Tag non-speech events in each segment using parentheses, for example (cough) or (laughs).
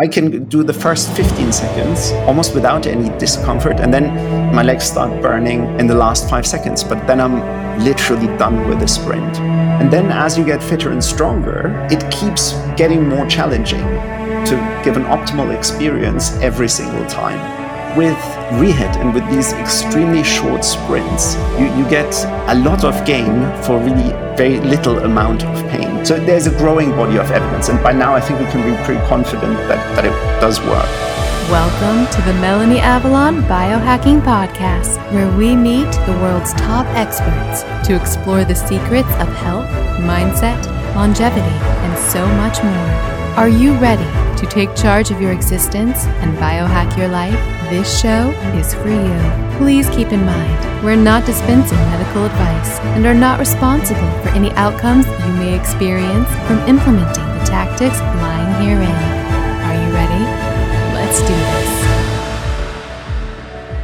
I can do the first 15 seconds almost without any discomfort, and then my legs start burning in the last five seconds. But then I'm literally done with the sprint. And then as you get fitter and stronger, it keeps getting more challenging to give an optimal experience every single time with Rehit and with these extremely short sprints, you, you get a lot of gain for really very little amount of pain. So there's a growing body of evidence, and by now I think we can be pretty confident that, that it does work. Welcome to the Melanie Avalon Biohacking Podcast, where we meet the world's top experts to explore the secrets of health, mindset, longevity, and so much more. Are you ready to take charge of your existence and biohack your life? This show is for you. Please keep in mind, we're not dispensing medical advice and are not responsible for any outcomes you may experience from implementing the tactics lying herein. Are you ready? Let's do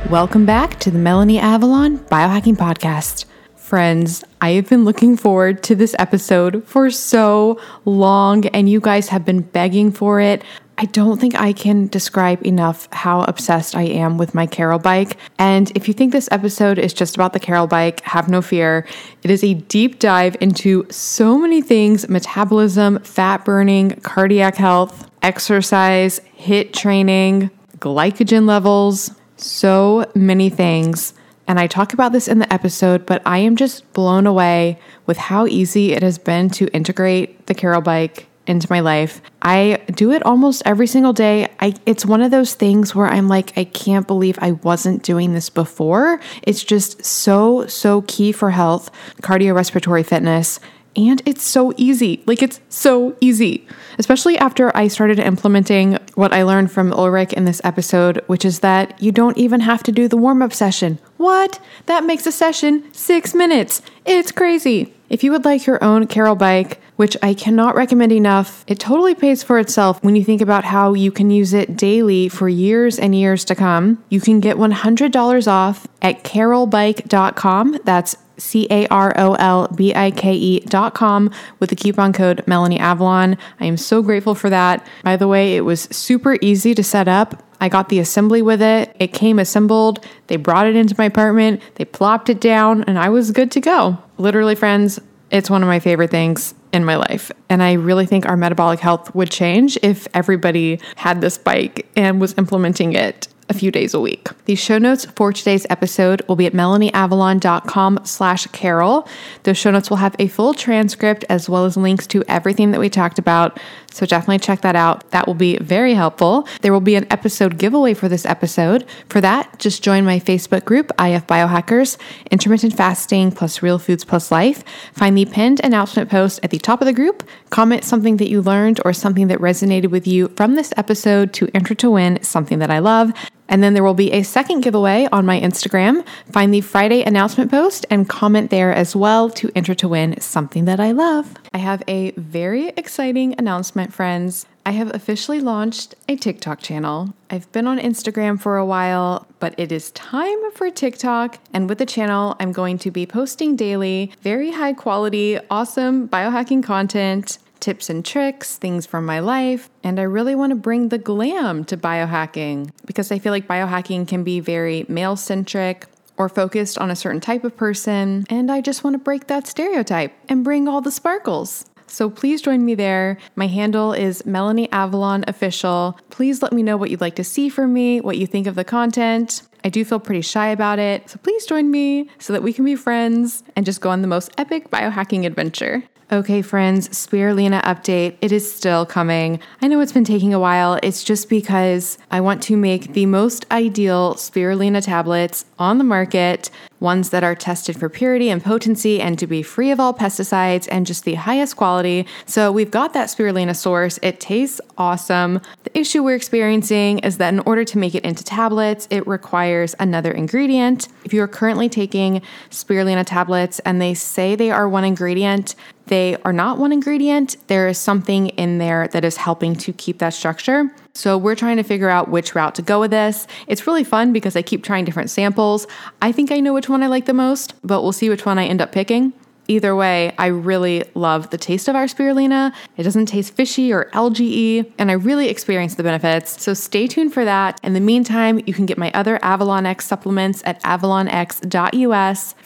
this. Welcome back to the Melanie Avalon Biohacking Podcast. Friends, I have been looking forward to this episode for so long, and you guys have been begging for it. I don't think I can describe enough how obsessed I am with my Carol bike. And if you think this episode is just about the Carol bike, have no fear. It is a deep dive into so many things metabolism, fat burning, cardiac health, exercise, HIIT training, glycogen levels, so many things. And I talk about this in the episode, but I am just blown away with how easy it has been to integrate the Carol bike into my life. I do it almost every single day. I it's one of those things where I'm like I can't believe I wasn't doing this before. It's just so so key for health, cardiorespiratory fitness and it's so easy. Like it's so easy, especially after I started implementing what I learned from Ulrich in this episode, which is that you don't even have to do the warm up session. What? That makes a session six minutes. It's crazy. If you would like your own Carol bike, which I cannot recommend enough, it totally pays for itself when you think about how you can use it daily for years and years to come. You can get $100 off at carolbike.com. That's C A R O L B I K E dot com with the coupon code Melanie Avalon. I am so grateful for that. By the way, it was super easy to set up. I got the assembly with it. It came assembled. They brought it into my apartment. They plopped it down, and I was good to go. Literally, friends, it's one of my favorite things in my life. And I really think our metabolic health would change if everybody had this bike and was implementing it a few days a week. The show notes for today's episode will be at melanieavalon.com slash carol. Those show notes will have a full transcript as well as links to everything that we talked about. So definitely check that out. That will be very helpful. There will be an episode giveaway for this episode. For that, just join my Facebook group, IF Biohackers, Intermittent Fasting plus Real Foods plus Life. Find the pinned announcement post at the top of the group. Comment something that you learned or something that resonated with you from this episode to enter to win something that I love. And then there will be a second giveaway on my Instagram. Find the Friday announcement post and comment there as well to enter to win something that I love. I have a very exciting announcement, friends. I have officially launched a TikTok channel. I've been on Instagram for a while, but it is time for TikTok. And with the channel, I'm going to be posting daily very high quality, awesome biohacking content tips and tricks, things from my life. And I really want to bring the glam to biohacking because I feel like biohacking can be very male centric or focused on a certain type of person. And I just want to break that stereotype and bring all the sparkles. So please join me there. My handle is Melanie Avalon Official. Please let me know what you'd like to see from me, what you think of the content. I do feel pretty shy about it, so please join me so that we can be friends and just go on the most epic biohacking adventure. Okay, friends, spirulina update. It is still coming. I know it's been taking a while. It's just because I want to make the most ideal spirulina tablets on the market, ones that are tested for purity and potency and to be free of all pesticides and just the highest quality. So we've got that spirulina source. It tastes awesome. The issue we're experiencing is that in order to make it into tablets, it requires another ingredient. If you are currently taking spirulina tablets and they say they are one ingredient, they are not one ingredient. There is something in there that is helping to keep that structure. So we're trying to figure out which route to go with this. It's really fun because I keep trying different samples. I think I know which one I like the most, but we'll see which one I end up picking. Either way, I really love the taste of our spirulina. It doesn't taste fishy or algae and I really experience the benefits. So stay tuned for that. In the meantime, you can get my other Avalon X supplements at avalonx.us.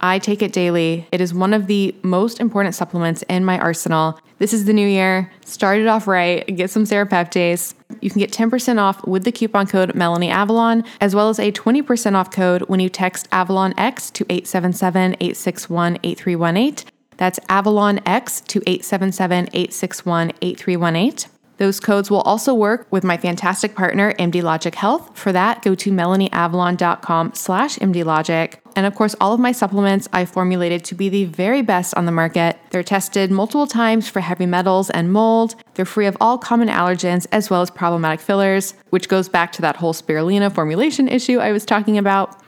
I take it daily. It is one of the most important supplements in my arsenal. This is the new year. Start it off right. Get some serapeptase. You can get 10% off with the coupon code Melanie Avalon, as well as a 20% off code when you text Avalon X to 877 861 8318. That's Avalon X to 877 861 8318. Those codes will also work with my fantastic partner, MD Logic Health. For that, go to melanieavalon.com slash mdlogic. And of course, all of my supplements I formulated to be the very best on the market. They're tested multiple times for heavy metals and mold. They're free of all common allergens as well as problematic fillers, which goes back to that whole spirulina formulation issue I was talking about.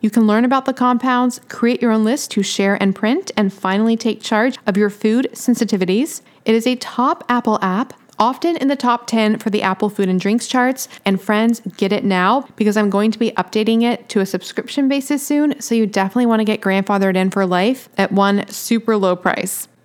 You can learn about the compounds, create your own list to share and print, and finally take charge of your food sensitivities. It is a top Apple app often in the top 10 for the Apple Food and Drinks charts. And friends, get it now because I'm going to be updating it to a subscription basis soon. So you definitely want to get grandfathered in for life at one super low price.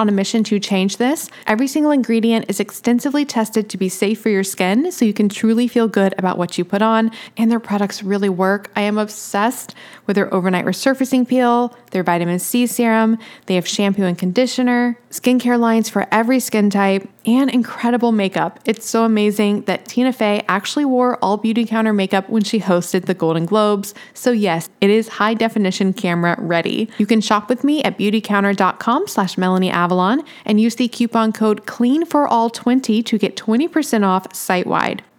on a mission to change this. Every single ingredient is extensively tested to be safe for your skin, so you can truly feel good about what you put on, and their products really work. I am obsessed with their overnight resurfacing peel, their vitamin C serum, they have shampoo and conditioner, skincare lines for every skin type, and incredible makeup. It's so amazing that Tina Fey actually wore all Beautycounter makeup when she hosted the Golden Globes. So yes, it is high definition camera ready. You can shop with me at beautycounter.com slash Melanie Avalon and use the coupon code CLEAN for all 20 to get 20% off site wide.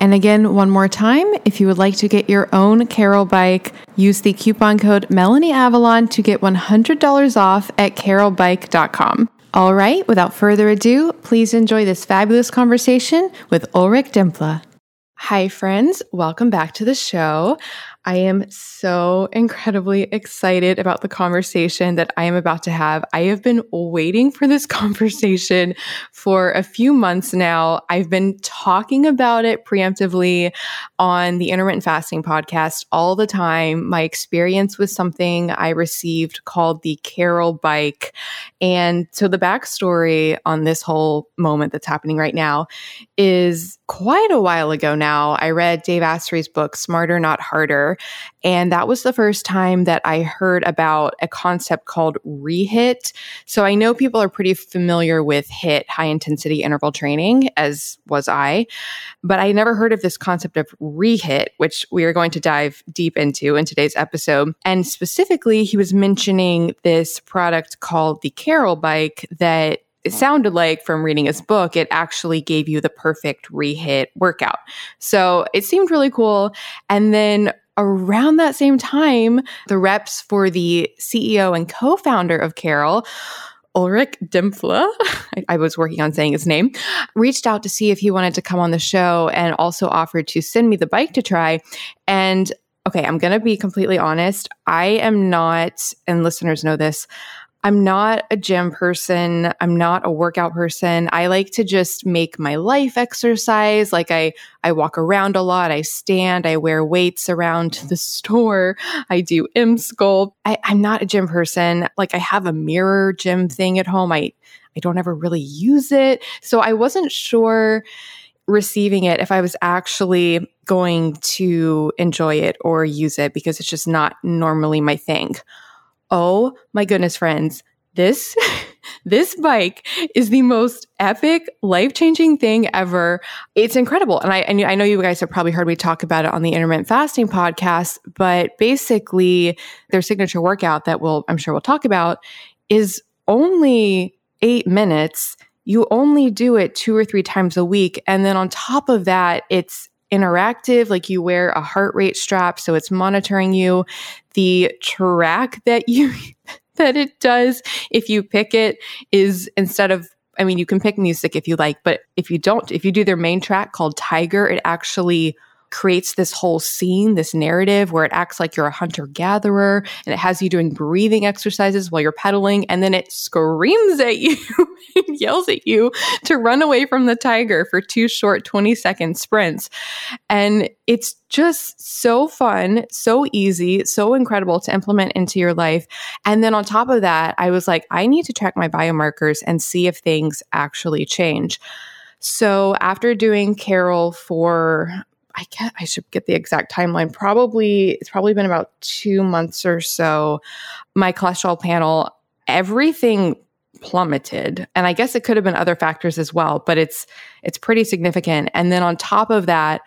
And again, one more time, if you would like to get your own Carol bike, use the coupon code MelanieAvalon to get $100 off at carolbike.com. All right, without further ado, please enjoy this fabulous conversation with Ulrich Dempfle. Hi, friends. Welcome back to the show. I am so incredibly excited about the conversation that I am about to have. I have been waiting for this (laughs) conversation for a few months now. I've been talking about it preemptively on the intermittent fasting podcast all the time. My experience with something I received called the Carol bike. And so the backstory on this whole moment that's happening right now is quite a while ago now. I read Dave Asprey's book, Smarter, Not Harder. And that was the first time that I heard about a concept called REHIT. So I know people are pretty familiar with HIIT, high intensity interval training, as was I, but I never heard of this concept of REHIT, which we are going to dive deep into in today's episode. And specifically, he was mentioning this product called the Carol bike that it sounded like from reading his book, it actually gave you the perfect rehit workout. So it seemed really cool. And then around that same time, the reps for the CEO and co founder of Carol, Ulrich Dempfle, (laughs) I, I, was working on saying his name, reached out to see if he wanted to come on the show and also offered to send me the bike to try. And okay, I'm going to be completely honest. I am not, and listeners know this, I'm not a gym person. I'm not a workout person. I like to just make my life exercise. Like I, I walk around a lot. I stand. I wear weights around (laughs) the store. I do Emsculpt. I, I'm not a gym person. Like I have a mirror gym thing at home. I, I don't ever really use it. So I wasn't sure receiving it if I was actually going to enjoy it or use it because it's just not normally my thing. Oh my goodness, friends. This (laughs) this bike is the most epic, life-changing thing ever. It's incredible. And I I know you guys have probably heard me talk about it on the intermittent fasting podcast, but basically their signature workout that we'll I'm sure we'll talk about is only 8 minutes. You only do it two or three times a week and then on top of that it's interactive like you wear a heart rate strap so it's monitoring you. The track that you (laughs) that it does if you pick it is instead of I mean you can pick music if you like but if you don't if you do their main track called Tiger it actually creates this whole scene, this narrative where it acts like you're a hunter gatherer and it has you doing breathing exercises while you're pedaling. And then it screams at you (laughs) and yells at you to run away from the tiger for two short 20 second sprints. And it's just so fun, so easy, so incredible to implement into your life. And then on top of that, I was like, I need to track my biomarkers and see if things actually change. So after doing Carol for I get I should get the exact timeline. Probably it's probably been about two months or so. My cholesterol panel, everything plummeted. And I guess it could have been other factors as well, but it's it's pretty significant. And then on top of that,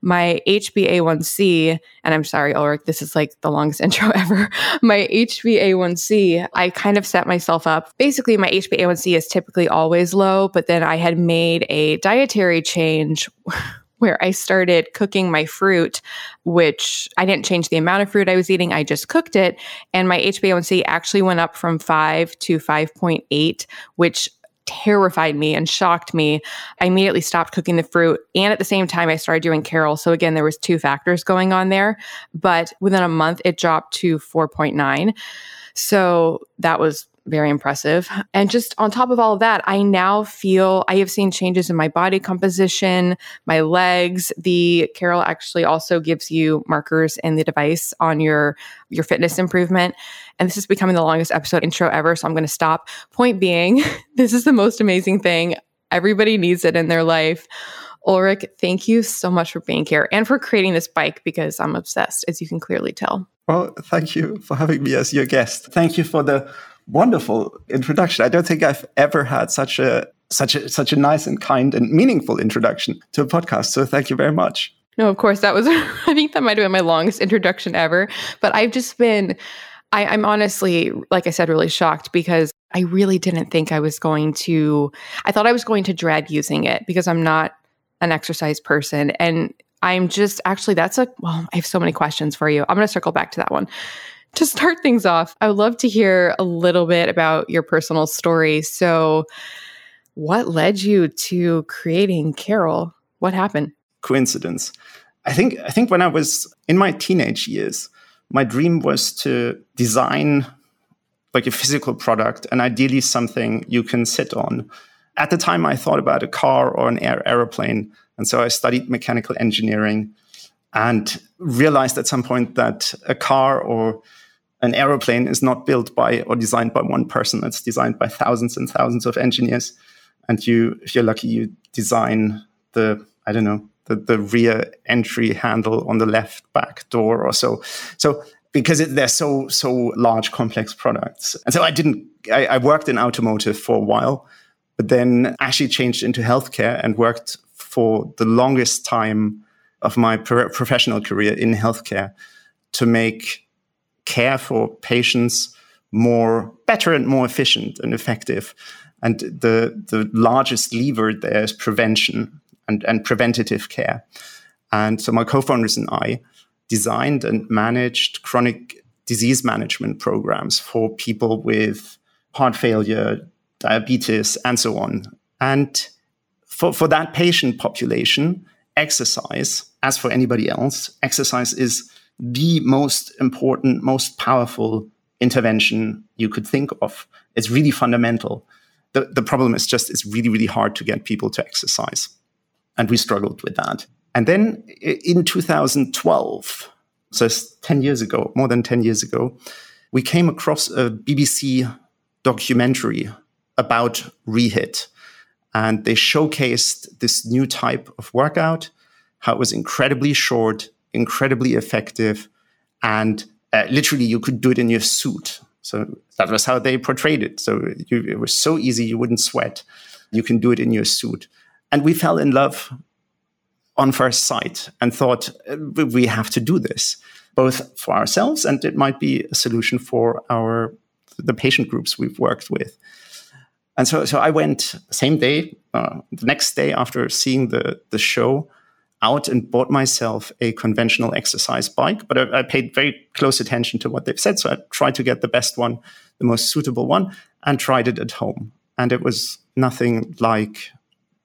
my HbA1c, and I'm sorry, Ulrich, this is like the longest (laughs) intro ever. My HbA1c, I kind of set myself up. Basically, my HbA1c is typically always low, but then I had made a dietary change (laughs) where I started cooking my fruit, which I didn't change the amount of fruit I was eating, I just cooked it. And my HbA1c actually went up from 5 to 5.8, which terrified me and shocked me. I immediately stopped cooking the fruit and at the same time I started doing Carol. So again, there was two factors going on there, but within a month it dropped to 4.9. So that was very impressive. And just on top of all of that, I now feel I have seen changes in my body composition, my legs. The Carol actually also gives you markers in the device on your your fitness improvement. And this is becoming the longest episode intro ever, so I'm going to stop. Point being, (laughs) this is the most amazing thing. Everybody needs it in their life. Ulrich, thank you so much for being here and for creating this bike because I'm obsessed, as you can clearly tell. Well, thank you for having me as your guest. Thank you for the wonderful introduction. I don't think I've ever had such a such a such a nice and kind and meaningful introduction to a podcast. So thank you very much. No, of course that was (laughs) I think that might have been my longest introduction ever. But I've just been I, I'm honestly, like I said, really shocked because I really didn't think I was going to I thought I was going to dread using it because I'm not an exercise person. And I'm just actually that's a well, I have so many questions for you. I'm gonna circle back to that one to start things off, I would love to hear a little bit about your personal story. So, what led you to creating Carol? What happened? Coincidence. I think I think when I was in my teenage years, my dream was to design like a physical product and ideally something you can sit on. At the time I thought about a car or an air aeroplane, and so I studied mechanical engineering and realized at some point that a car or an aeroplane is not built by or designed by one person. It's designed by thousands and thousands of engineers. And you, if you're lucky, you design the, I don't know, the, the rear entry handle on the left back door or so. So because it, they're so so large, complex products. And so I didn't. I, I worked in automotive for a while, but then actually changed into healthcare and worked for the longest time of my pro- professional career in healthcare to make care for patients more better and more efficient and effective. And the the largest lever there is prevention and, and preventative care. And so my co-founders and I designed and managed chronic disease management programs for people with heart failure, diabetes, and so on. And for, for that patient population, exercise, as for anybody else, exercise is the most important, most powerful intervention you could think of. It's really fundamental. The, the problem is just it's really, really hard to get people to exercise. And we struggled with that. And then in 2012, so 10 years ago, more than 10 years ago, we came across a BBC documentary about Rehit. And they showcased this new type of workout, how it was incredibly short, incredibly effective, and uh, literally you could do it in your suit. So that was how they portrayed it. So you, it was so easy, you wouldn't sweat. You can do it in your suit. And we fell in love on first sight and thought we have to do this, both for ourselves and it might be a solution for our the patient groups we've worked with. And so, so I went same day, uh, the next day after seeing the the show, out and bought myself a conventional exercise bike, but I, I, paid very close attention to what they've said. So I tried to get the best one, the most suitable one, and tried it at home. And it was nothing like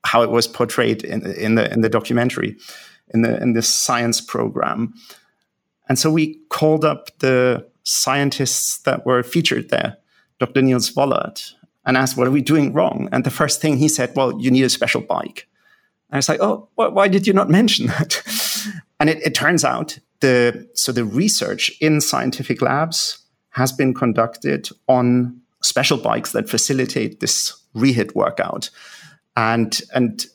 how it was portrayed in, in the in the documentary, in the in this science program. And so we called up the scientists that were featured there, Dr. Niels Vollaard, and asked, "What are we doing wrong?" And the first thing he said, "Well, you need a special bike." And it's like, oh, why did you not mention that? (laughs) and it, it turns out the so the research in scientific labs has been conducted on special bikes that facilitate this rehit workout. And and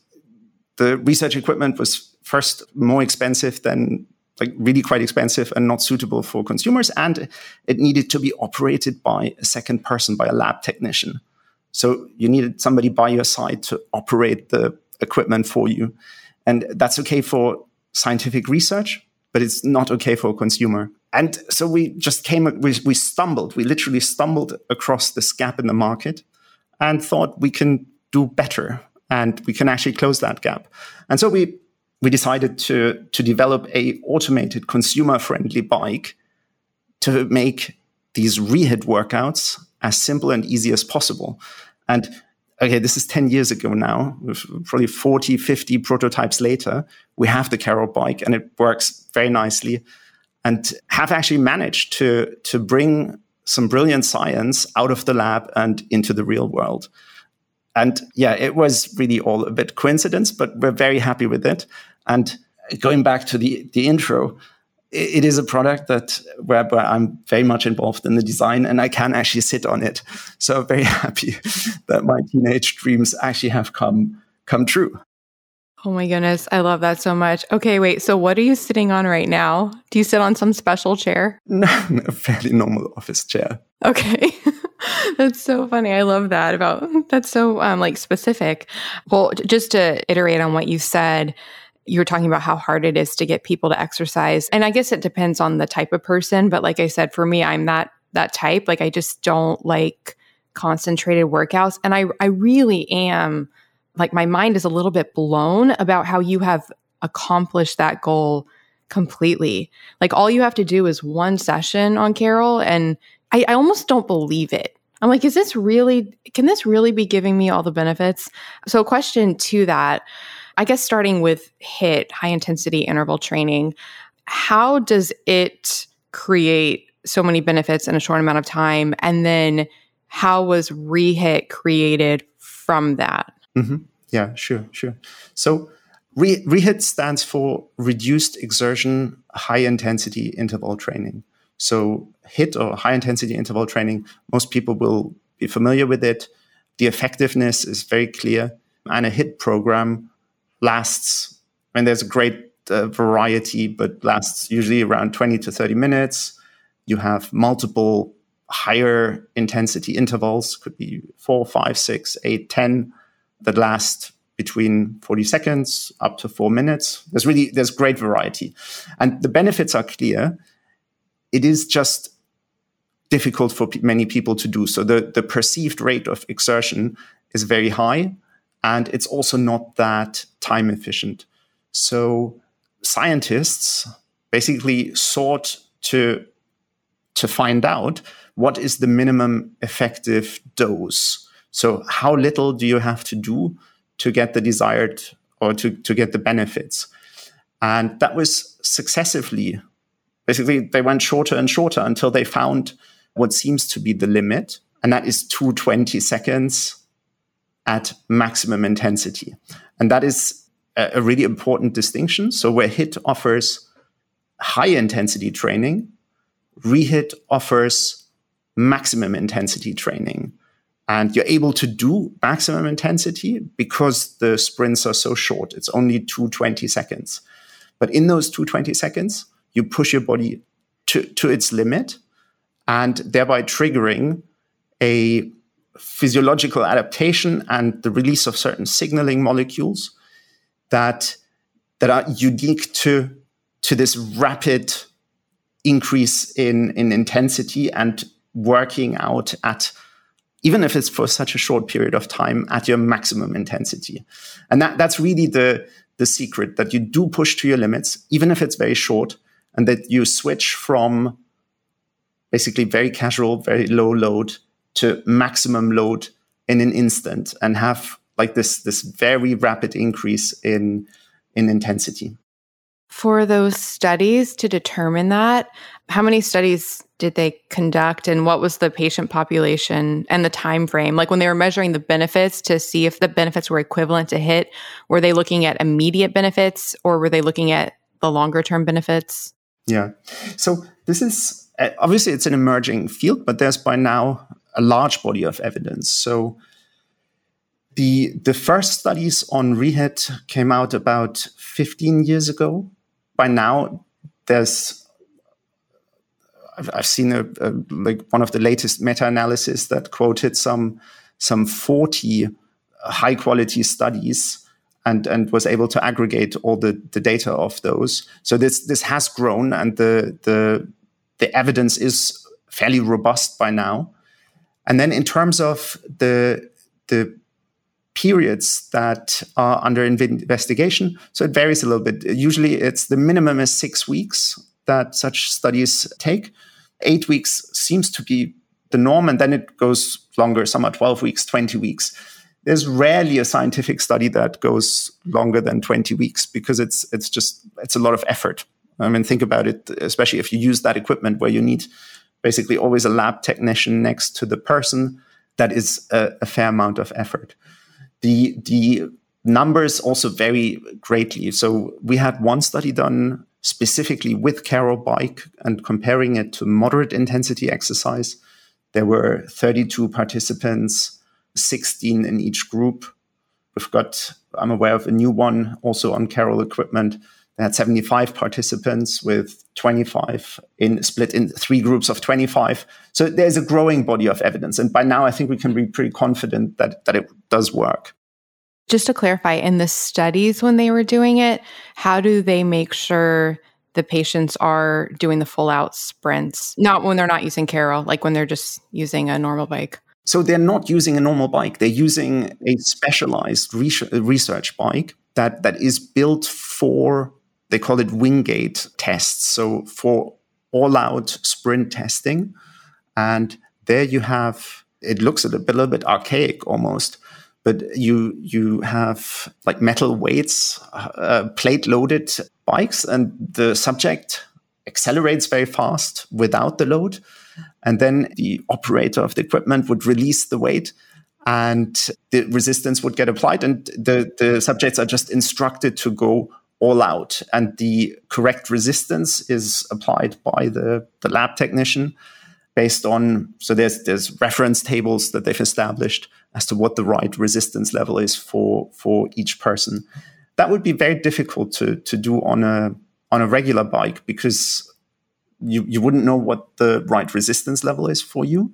the research equipment was first more expensive than like really quite expensive and not suitable for consumers. And it needed to be operated by a second person, by a lab technician. So you needed somebody by your side to operate the equipment for you. And that's okay for scientific research, but it's not okay for a consumer. And so we just came, we, we stumbled, we literally stumbled across this gap in the market and thought we can do better and we can actually close that gap. And so we, we decided to, to develop a automated consumer friendly bike to make these rehit workouts as simple and easy as possible. And okay, this is 10 years ago now, probably 40, 50 prototypes later, we have the Carol bike and it works very nicely and have actually managed to, to bring some brilliant science out of the lab and into the real world. And yeah, it was really all a bit coincidence, but we're very happy with it. And going back to the, the intro, it is a product that where, where, I'm very much involved in the design and I can actually sit on it. So very (laughs) happy that my teenage dreams actually have come come true. Oh my goodness, I love that so much. Okay, wait. So what are you sitting on right now? Do you sit on some special chair? (laughs) No, a fairly normal office chair. Okay. (laughs) that's so funny. I love that about that's so um like specific. Well, just to iterate on what you said, you're talking about how hard it is to get people to exercise. And I guess it depends on the type of person, but like I said for me, I'm that that type. Like I just don't like concentrated workouts and I I really am like my mind is a little bit blown about how you have accomplished that goal completely. Like all you have to do is one session on Carol, and I, I, almost don't believe it. I'm like, is this really, can this really be giving me all the benefits? So, question to that, I guess starting with HIIT, high intensity interval training, how does it create so many benefits in a short amount of time? And then how was ReHIT created from that? Mm-hmm. Yeah, sure, sure. So Re- ReHIT stands for Reduced Exertion High Intensity Interval Training. So HIIT or high intensity interval training, most people will be familiar with it. The effectiveness is very clear. And a HIIT program lasts, and there's a great uh, variety, but lasts usually around 20 to 30 minutes. You have multiple higher intensity intervals, could be four, five, six, eight, 10 that last between 40 seconds up to four minutes. There's really there's great variety, and the benefits are clear. It is just difficult for many people to do. So the the perceived rate of exertion is very high, and it's also not that time efficient. So scientists basically sought to to find out what is the minimum effective dose so how little do you have to do to get the desired or to, to get the benefits? And that was successively, basically, they went shorter and shorter until they found what seems to be the limit, and that is 220 seconds at maximum intensity. And that is a, a really important distinction. So, where HIIT offers high intensity training, ReHIT offers maximum intensity training. And you're able to do maximum intensity because the sprints are so short. It's only 220 seconds. But in those 220 seconds, you push your body to, to its limit and thereby triggering a physiological adaptation and the release of certain signaling molecules that, that are unique to, to this rapid increase in, in intensity and working out at even if it's for such a short period of time at your maximum intensity. And that, that's really the, the secret that you do push to your limits, even if it's very short, and that you switch from basically very casual, very low load to maximum load in an instant and have like this, this very rapid increase in, in intensity. For those studies to determine that, how many studies did they conduct and what was the patient population and the time frame? Like when they were measuring the benefits to see if the benefits were equivalent to HIIT were they looking at immediate benefits or were they looking at the longer term benefits? Yeah. So this is Uh, obviously it's an emerging field but there's by now a large body of evidence so the the first studies on ReHIT came out about 15 years ago by now there's I've, I've seen a, a, like one of the latest meta-analysis that quoted some some 40 high quality studies and and was able to aggregate all the, the data of those. So this this has grown and the the the evidence is fairly robust by now. And then in terms of the the periods that are under investigation, so it varies a little bit. Usually it's the minimum is six weeks that such studies take. Eight weeks seems to be the norm, and then it goes longer, some are 12 weeks, 20 weeks. There's rarely a scientific study that goes longer than 20 weeks because it's it's just it's a lot of effort. I mean, think about it, especially if you use that equipment where you need basically always a lab technician next to the person. That is a, a fair amount of effort. The the numbers also vary greatly. So we had one study done specifically with Carol Bike and comparing it to moderate intensity exercise. There were 32 participants, 16 in each group. We've got, I'm aware of a new one also on Carol equipment. They had 75 participants with 25 in split in three groups of 25. So there's a growing body of evidence. And by now, I think we can be pretty confident that, that it does work. Just to clarify, in the studies when they were doing it, how do they make sure the patients are doing the full out sprints? Not when they're not using Carol, like when they're just using a normal bike. So they're not using a normal bike. They're using a specialized research bike that, that is built for, they call it Wingate tests. So for all out sprint testing. And there you have, it looks a little bit archaic almost, but you you have like metal weights, uh, plate loaded bikes, and the subject accelerates very fast without the load, and then the operator of the equipment would release the weight. And the resistance would get applied, and the, the subjects are just instructed to go all out. And the correct resistance is applied by the, the lab technician based on so there's there's reference tables that they've established as to what the right resistance level is for for each person. That would be very difficult to to do on a on a regular bike because you you wouldn't know what the right resistance level is for you.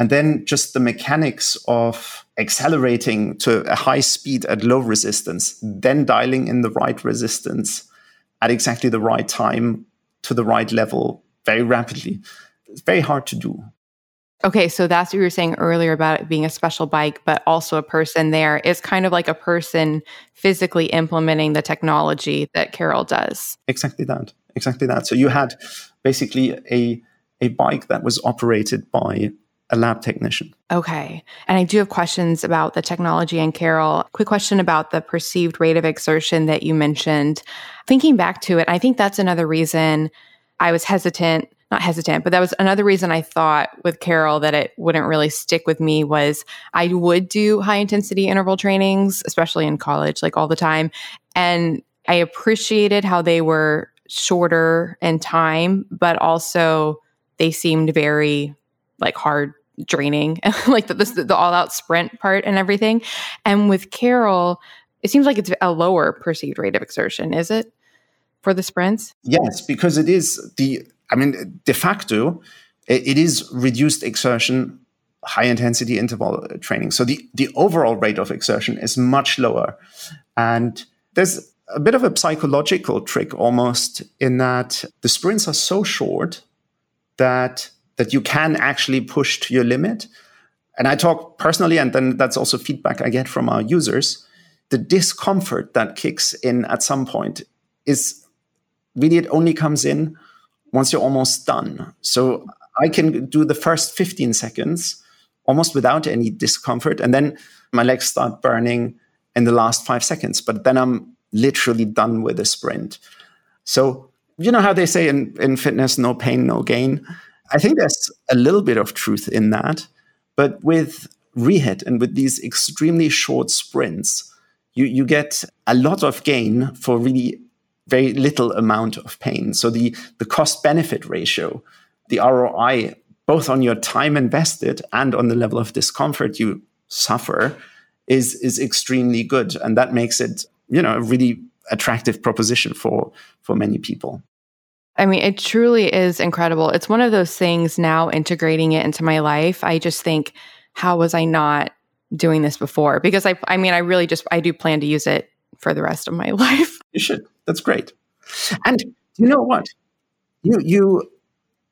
And then just the mechanics of accelerating to a high speed at low resistance, then dialing in the right resistance at exactly the right time to the right level very rapidly it's very hard to do. Okay, so that's what you were saying earlier about it being a special bike, but also a person there is kind of like a person physically implementing the technology that Carol does. Exactly that. Exactly that. So you had basically a a bike that was operated by a lab technician. Okay. And I do have questions about the technology and Carol. Quick question about the perceived rate of exertion that you mentioned. Thinking back to it, I think that's another reason I was hesitant not hesitant, but that was another reason I thought with Carol that it wouldn't really stick with me was I would do high intensity interval trainings, especially in college, like all the time. And I appreciated how they were shorter in time, but also they seemed very like hard draining, (laughs) like the, the, the all out sprint part and everything. And with Carol, it seems like it's a lower perceived rate of exertion, is it? For the sprints? Yes, because it is the I mean, de facto, it is reduced exertion, high intensity interval uh, training. So the, the overall rate of exertion is much lower. And there's a bit of a psychological trick almost in that the sprints are so short that that you can actually push to your limit. And I talk personally, and then that's also feedback I get from our users. The discomfort that kicks in at some point is really it only comes in once you're almost done. So I can do the first 15 seconds almost without any discomfort. And then my legs start burning in the last five seconds. But then I'm literally done with the sprint. So, you know how they say in, in fitness, no pain, no gain? I think there's a little bit of truth in that. But with rehit and with these extremely short sprints, you, you get a lot of gain for really very little amount of pain. So the, the cost benefit ratio, the ROI, both on your time invested and on the level of discomfort you suffer, is, is extremely good. And that makes it, you know, a really attractive proposition for, for many people. I mean, it truly is incredible. It's one of those things now integrating it into my life. I just think, how was I not doing this before? Because I, I mean, I really just, I do plan to use it for the rest of my (laughs) life. You should. That's great. And you know what? You you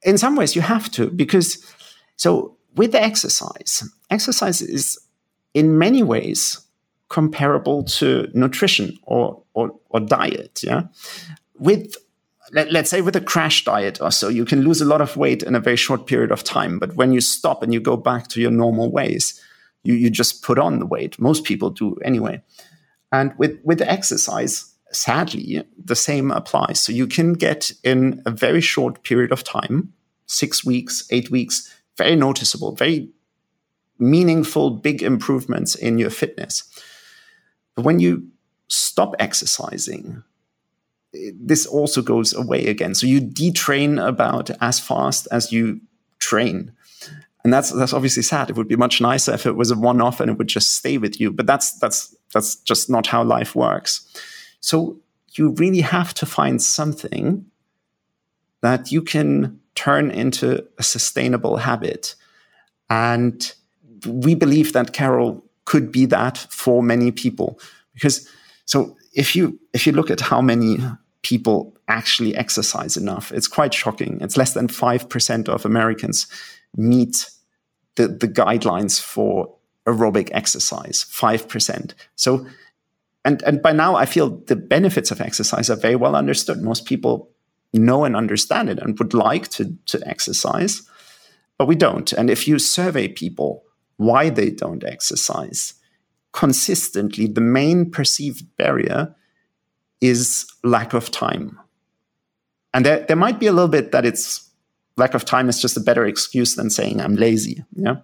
in some ways you have to because so with the exercise, exercise is in many ways comparable to nutrition or or, or diet. Yeah, with let, us say with a crash diet or so, you can lose a lot of weight in a very short period of time. But when you stop and you go back to your normal ways, you you just put on the weight. Most people do anyway. And with with exercise, sadly, the same applies. So you can get in a very short period of time six weeks, eight weeks, very noticeable, very meaningful, big improvements in your fitness. But when you stop exercising, this also goes away again. So you detrain about as fast as you train. And that's that's obviously sad. It would be much nicer if it was a one-off and it would just stay with you. But that's that's that's just not how life works. So you really have to find something that you can turn into a sustainable habit. And we believe that Carol could be that for many people. Because so if you if you look at how many people actually exercise enough, it's quite shocking. It's less than five percent of Americans meet the, the guidelines for aerobic exercise, five percent. So and and by now I feel the benefits of exercise are very well understood. Most people know and understand it and would like to, to exercise, but we don't. And if you survey people why they don't exercise, consistently, the main perceived barrier is lack of time. And there, there might be a little bit that it's lack of time is just a better excuse than saying I'm lazy. Yeah.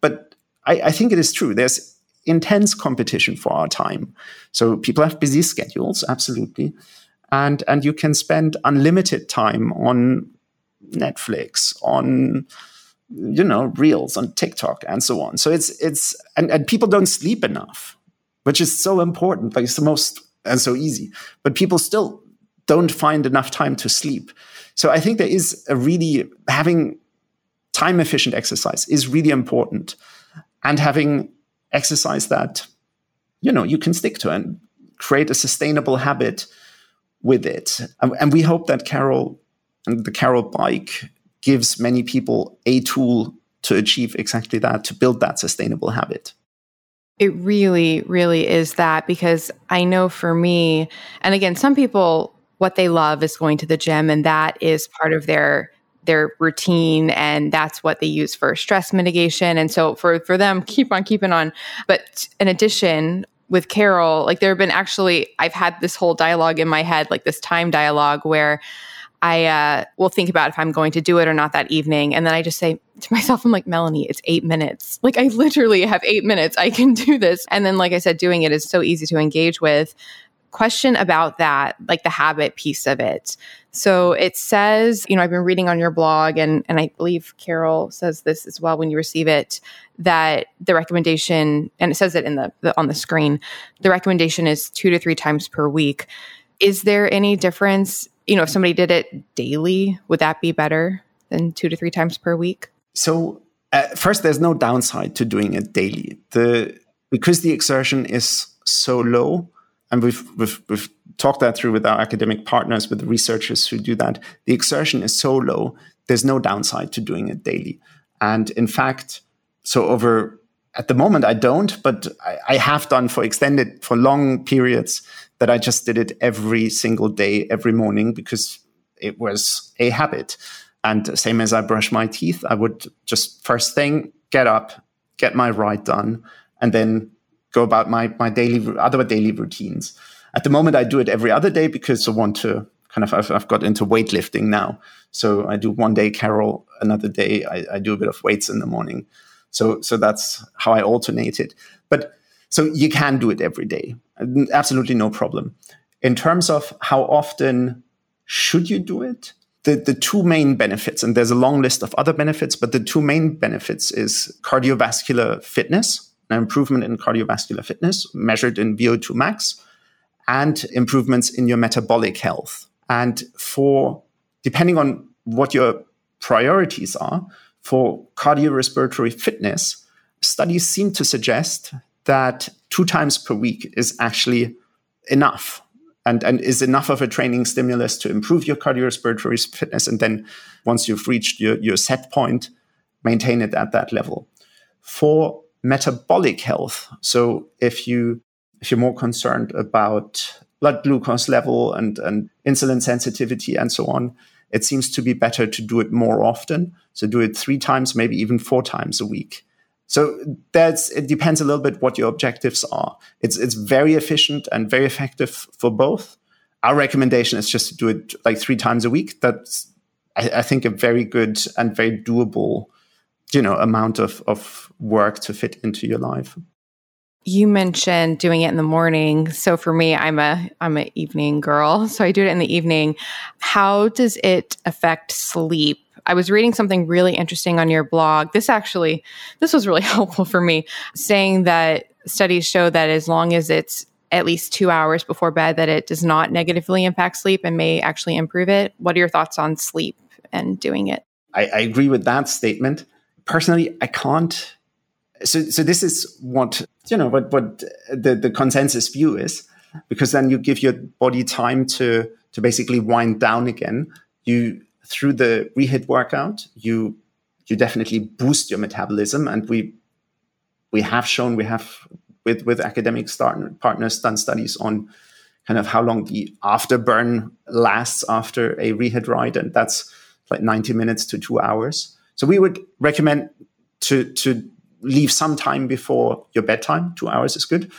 But I, I think it is true. There's intense competition for our time. So people have busy schedules, absolutely and and you can spend unlimited time on Netflix, on you know reels, on TikTok, and so on. So it's it's and, and people don't sleep enough, which is so important. Like it's the most and so easy, but people still don't find enough time to sleep. So I think there is a really having time efficient exercise is really important, and having exercise that you know you can stick to and create a sustainable habit with it. And, we hope that Carol and the Carol bike gives many people a tool to achieve exactly that, to build that sustainable habit. It really, really is that because I know for me, and again, some people, what they love is going to the gym, and that is part of their their routine and that's what they use for stress mitigation and so for for them keep on keeping on but in addition with Carol, like there have been actually, I've had this whole dialogue in my head, like this time dialogue where I uh, will think about if I'm going to do it or not that evening. And then I just say to myself, I'm like, Melanie, it's eight minutes. Like, I literally have eight minutes. I can (laughs) do this. And then, like I said, doing it is so easy to engage with question about that, like the habit piece of it. So it says, you know, I've been reading on your blog, and and I believe Carol says this as well when you receive it that the recommendation, and it says it in the, the on the screen, the recommendation is two to three times per week. Is there any difference? You know, if somebody did it daily, would that be better than two to three times per week? So uh, first, there's no downside to doing it daily. The because the exertion is so low, and we've, we've, we've talked that through with our academic partners, with the researchers who do that. The exertion is so low, there's no downside to doing it daily. And in fact, so over at the moment, I don't, but I, I have done for extended, for long periods that I just did it every single day, every morning, because it was a habit. And same as I brush my teeth, I would just first thing get up, get my ride done, and then go about my my daily other daily routines. At the moment, I do it every other day because I want to kind of I've, I've got into weightlifting now. So I do one day Carol, another day I, I do a bit of weights in the morning. So so that's how I alternate it. But so you can do it every day, absolutely no problem. In terms of how often should you do it, the, the two main benefits, and there's a long list of other benefits, but the two main benefits is cardiovascular fitness an improvement in cardiovascular fitness measured in VO2 max and improvements in your metabolic health. And for depending on what your priorities are, for cardiorespiratory fitness, studies seem to suggest that two times per week is actually enough and, and is enough of a training stimulus to improve your cardiorespiratory fitness. And then once you've reached your, your set point, maintain it at that level. For metabolic health. So if you if you're more concerned about blood glucose level and, and insulin sensitivity and so on, it seems to be better to do it more often. So do it three times, maybe even four times a week. So that's it depends a little bit what your objectives are. It's it's very efficient and very effective for both. Our recommendation is just to do it like three times a week. That's I, I think a very good and very doable, you know, amount of, of work to fit into your life. You mentioned doing it in the morning. So for me, I'm a I'm an evening girl. (laughs) So I do it in the evening. How does it affect sleep? I was reading something really interesting on your blog. This actually this was really (laughs) helpful for me, saying that studies show that as long as it's at least 2 hours before bed that it does not negatively impact sleep and may actually improve it. What are your thoughts on sleep and doing it? I, I agree with that statement. Personally, I can't so so this is what you know what what the the consensus view is because then you give your body time to to basically wind down again you through the rehit workout you you definitely boost your metabolism and we we have shown we have with with academic start, partners done studies on kind of how long the afterburn lasts after a rehit ride and that's like 90 minutes to 2 hours so we would recommend to to leave some time before your bedtime. Two hours is good.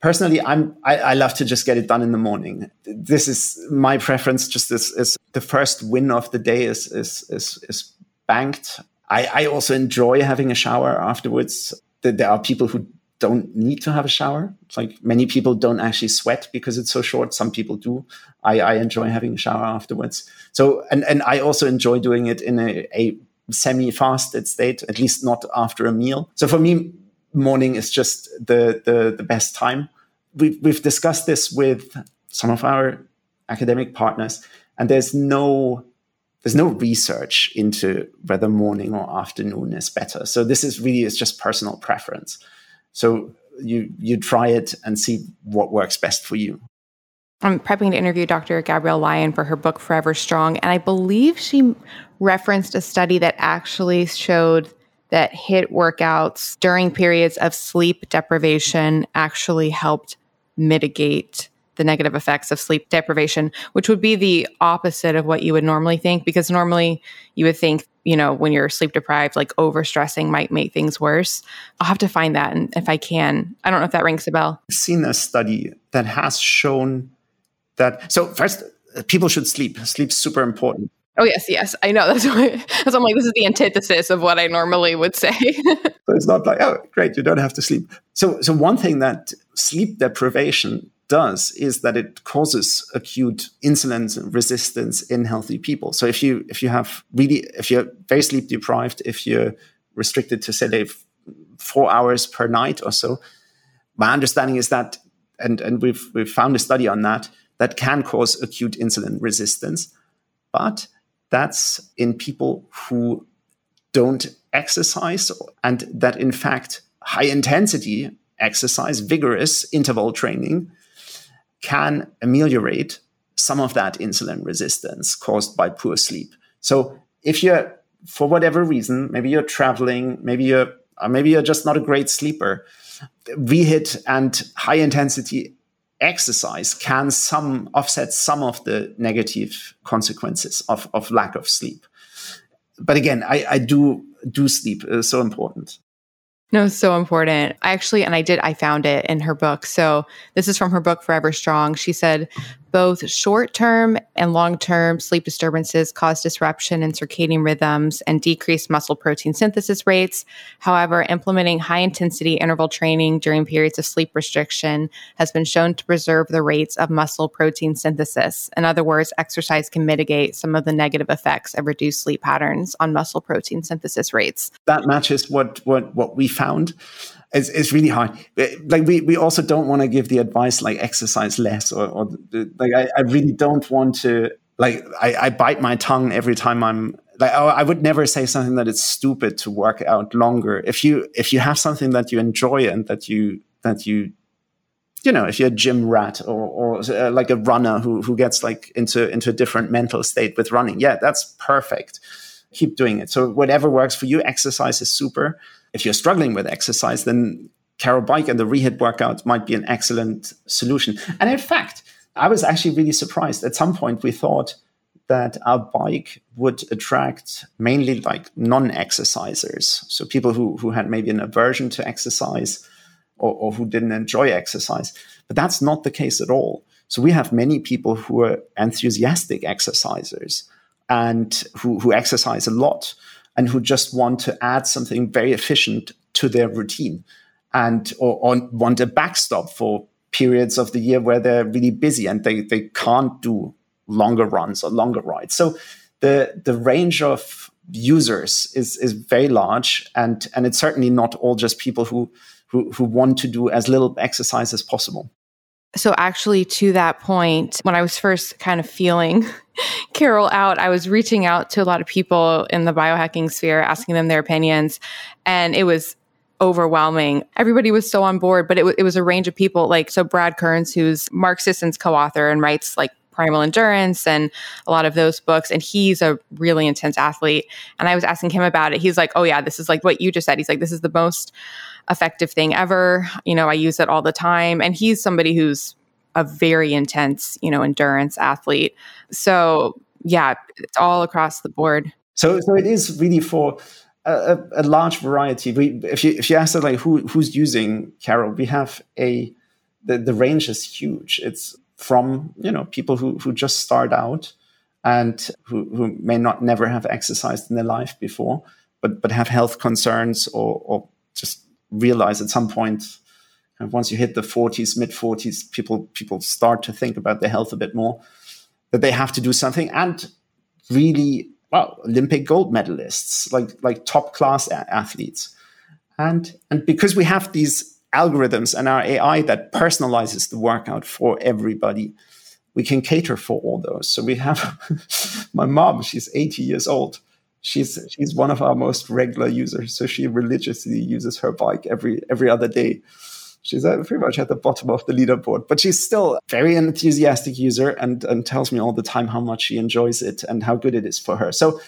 Personally, I'm I, I love to just get it done in the morning. This is my preference. Just as the first win of the day is is is, is banked. I, I also enjoy having a shower afterwards. There are people who don't need to have a shower. It's like many people don't actually sweat because it's so short. Some people do. I, I enjoy having a shower afterwards. So, and, and I also enjoy doing it in a, a semi-fasted state, at least not after a meal. So for me, morning is just the the, the best time. We've, we've discussed this with some of our academic partners, and there's no there's no research into whether morning or afternoon is better. So this is really it's just personal preference. So you you try it and see what works best for you. I'm prepping to interview Dr. Gabrielle Lyon for her book Forever Strong, and I believe she referenced a study that actually showed that HIIT workouts during periods of sleep deprivation actually helped mitigate the negative effects of sleep deprivation, which would be the opposite of what you would normally think, because normally you would think, you know, when you're sleep deprived, like overstressing might make things worse. I'll have to find that. And if I can, I don't know if that rings a bell. I've seen a study that has shown that. So, first, people should sleep. Sleep's super important. Oh yes, yes, I know. (laughs) That's why. That's why I'm like, this is the antithesis of what I normally would say. (laughs) so it's not like, oh, great, you don't have to sleep. So, so one thing that sleep deprivation does is that it causes acute insulin resistance in healthy people. So if you if you have really if you're very sleep deprived, if you're restricted to say four hours per night or so, my understanding is that, and and we've we've found a study on that that can cause acute insulin resistance, but that's in people who don't exercise and that in fact high intensity exercise vigorous interval training can ameliorate some of that insulin resistance caused by poor sleep. So if you're for whatever reason maybe you're traveling maybe you're uh, maybe you're just not a great sleeper rehit and high intensity exercise can some offset some of the negative consequences of, of lack of sleep. But again, I, I do do sleep is so important. No, so important. I actually, and I did, I found it in her book. So this is from her book, Forever Strong. She said, both short term and long term sleep disturbances cause disruption in circadian rhythms and decrease muscle protein synthesis rates. However, implementing high intensity interval training during periods of sleep restriction has been shown to preserve the rates of muscle protein synthesis. In other words, exercise can mitigate some of the negative effects of reduced sleep patterns on muscle protein synthesis rates. That matches what, what, what we found it's, it's really hard. Like we, we also don't want to give the advice like exercise less or, or like I, I really don't want to like I, I bite my tongue every time I'm like oh, I would never say something that it's stupid to work out longer. If you if you have something that you enjoy and that you that you you know if you're a gym rat or, or uh, like a runner who who gets like into into a different mental state with running, yeah, that's perfect. Keep doing it. So whatever works for you, exercise is super if you're struggling with exercise, then Carol Bike and the Rehit workout might be an excellent solution. And in fact, I was actually really surprised. At some point, we thought that our bike would attract mainly like non-exercisers, so people who who had maybe an aversion to exercise or, or who didn't enjoy exercise. But that's not the case at all. So we have many people who are enthusiastic exercisers and who, who exercise a lot and who just want to add something very efficient to their routine and or, or want a backstop for periods of the year where they're really busy and they, they can't do longer runs or longer rides. So the the range of users is is very large and and it's certainly not all just people who who, who want to do as little exercise as possible. So, actually, to that point, when I was first kind of feeling (laughs) Carol out, I was reaching out to a lot of people in the biohacking sphere, asking them their opinions. And it was overwhelming. Everybody was so on board, but it, w- it was a range of people. Like, so Brad Kearns, who's Mark Sisson's co author and writes like Primal Endurance and a lot of those books. And he's a really intense athlete. And I was asking him about it. He's like, oh, yeah, this is like what you just said. He's like, this is the most effective thing ever. You know, I use it all the time. And he's somebody who's a very intense, you know, endurance athlete. So, yeah, it's all across the board. So, so it is really for a, a large variety. We, if you if you ask like who who's using Carol, we have a the, the range is huge. It's from you know people who who just start out and who, who may not never have exercised in their life before, but but have health concerns or or just realize at some point once you hit the 40s mid 40s people people start to think about their health a bit more that they have to do something and really well olympic gold medalists like like top class a- athletes. And and because we have these algorithms and our ai that personalizes the workout for everybody we can cater for all those. So we have (laughs) my mom she's 80 years old she's she's one of our most regular users. So she religiously uses her bike every every other day. She's uh, pretty much at the bottom of the leaderboard, but she's still very enthusiastic user and and tells me all the time how much she enjoys it and how good it is for her. So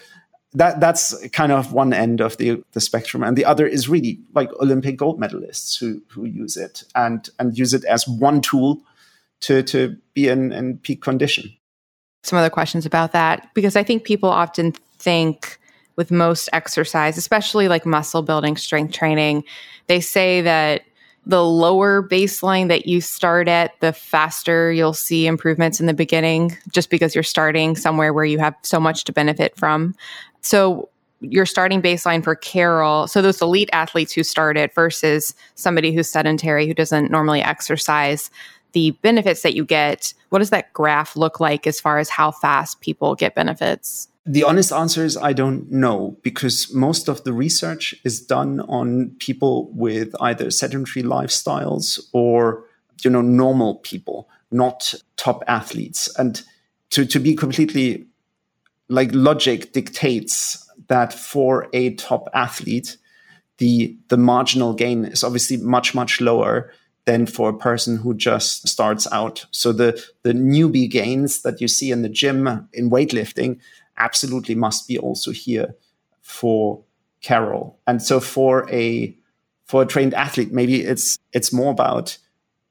that that's kind of one end of the the spectrum, and the other is really like Olympic gold medalists who who use it and and use it as one tool to to be in, in peak condition. Some other questions about that because I think people often think with most exercise, especially like muscle building, strength training, they say that the lower baseline that you start at, the faster you'll see improvements in the beginning, just because you're starting somewhere where you have so much to benefit from. So, your starting baseline for Carol, so those elite athletes who started versus somebody who's sedentary who doesn't normally exercise, the benefits that you get, what does that graph look like as far as how fast people get benefits? The honest answer is I don't know because most of the research is done on people with either sedentary lifestyles or you know normal people, not top athletes. And to, to be completely like logic dictates that for a top athlete, the the marginal gain is obviously much, much lower than for a person who just starts out. So the the newbie gains that you see in the gym in weightlifting absolutely must be also here for Carol. And so for a for a trained athlete, maybe it's it's more about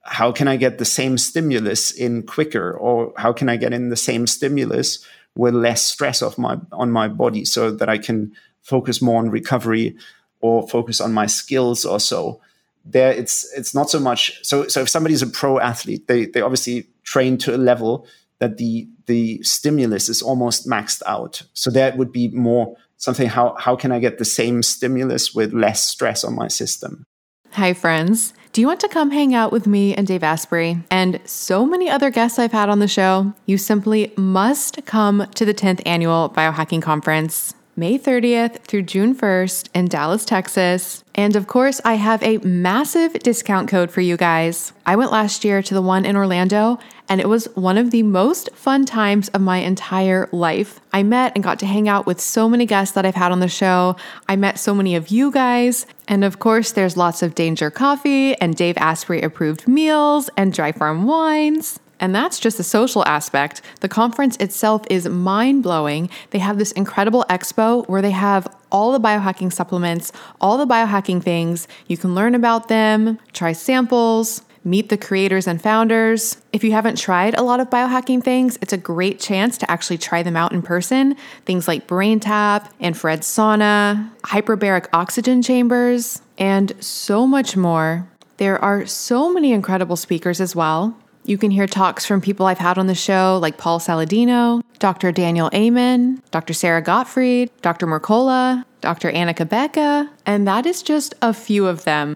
how can I get the same stimulus in quicker, or how can I get in the same stimulus with less stress of my on my body, so that I can focus more on recovery or focus on my skills or so. There, it's it's not so much. So so if somebody's a pro athlete, they they obviously train to a level that the the stimulus is almost maxed out. So that would be more something how how can I get the same stimulus with less stress on my system? Hi friends. Do you want to come hang out with me and Dave Asprey and so many other guests I've had on the show? You simply must come to the 10th annual Biohacking Conference. May 30th through June 1st in Dallas, Texas. And of course, I have a massive discount code for you guys. I went last year to the one in Orlando, and it was one of the most fun times of my entire life. I met and got to hang out with so many guests that I've had on the show. I met so many of you guys. And of course, there's lots of Danger Coffee and Dave Asprey approved meals and dry farm wines. And that's just the social aspect. The conference itself is mind blowing. They have this incredible expo where they have all the biohacking supplements, all the biohacking things. You can learn about them, try samples, meet the creators and founders. If you haven't tried a lot of biohacking things, it's a great chance to actually try them out in person. Things like BrainTap, infrared sauna, hyperbaric oxygen chambers, and so much more. There are so many incredible speakers as well. You can hear talks from people I've had on the show, like Paul Saladino, Dr. Daniel Amen, Dr. Sara Gottfried, Dr. Mercola, Dr. Anna Cabeca, and that is just a few of them.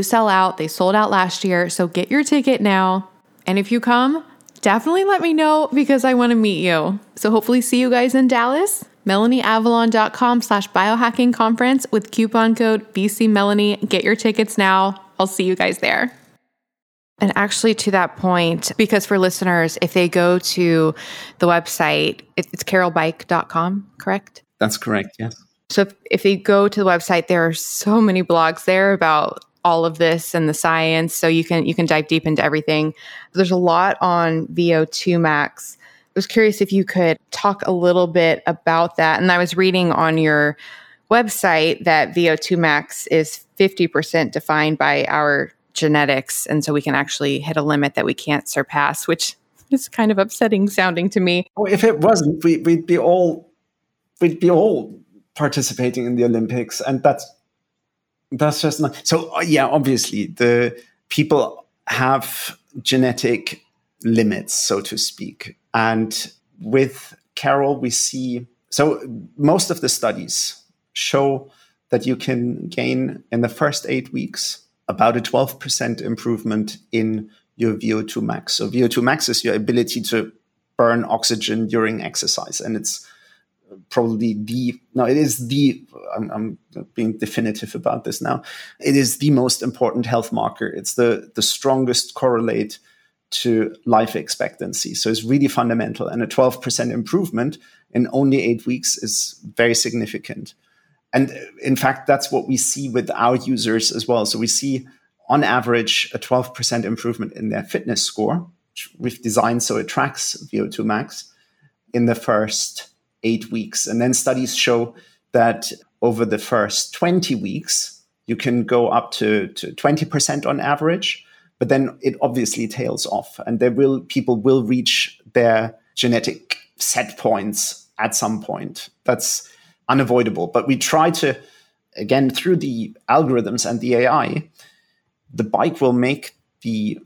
sell out. They sold out last year. So get your ticket now. And if you come, definitely let me know because I want to meet you. So hopefully see you guys in Dallas. MelanieAvalon.com slash biohacking conference with coupon code BCMelanie. Get your tickets now. I'll see you guys there. And actually, to that point, because for listeners, if they go to the website, it's carolbike.com, correct? That's correct, yes. So if, if they go to the website, there are so many blogs there about all of this and the science. So you can you can dive deep into everything. There's a lot on VO2 max. I was curious if you could talk a little bit about that. And I was reading on your website that VO2 max is 50% defined by our genetics. And so we can actually hit a limit that we can't surpass, which is kind of upsetting sounding to me. Well, if it wasn't, we, we'd be all we'd be all participating in the Olympics, and that's that's just not so. Uh, yeah, obviously, the people have genetic limits, so to speak, and with Carol, we see so most of the studies show that you can gain in the first eight weeks about a 12% improvement in your VO2 max. So VO2 max is your ability to burn oxygen during exercise, and it's probably the no it is the I'm, I'm, being definitive about this now. It is the most important health marker. It's the the strongest correlate to life expectancy. So it's really fundamental. And a 12% improvement in only eight weeks is very significant. And uh, in fact that's what we see with our users as well. So we see on average a 12% improvement in their fitness score which we've designed so it tracks vo2 max in the first eight weeks. And then studies show that over the first 20 weeks, you can go up to, to 20% on average, but then it obviously tails off. And there will people will reach their genetic set points at some point. That's unavoidable. But we try to, again, through the algorithms and the AI, the bike will make the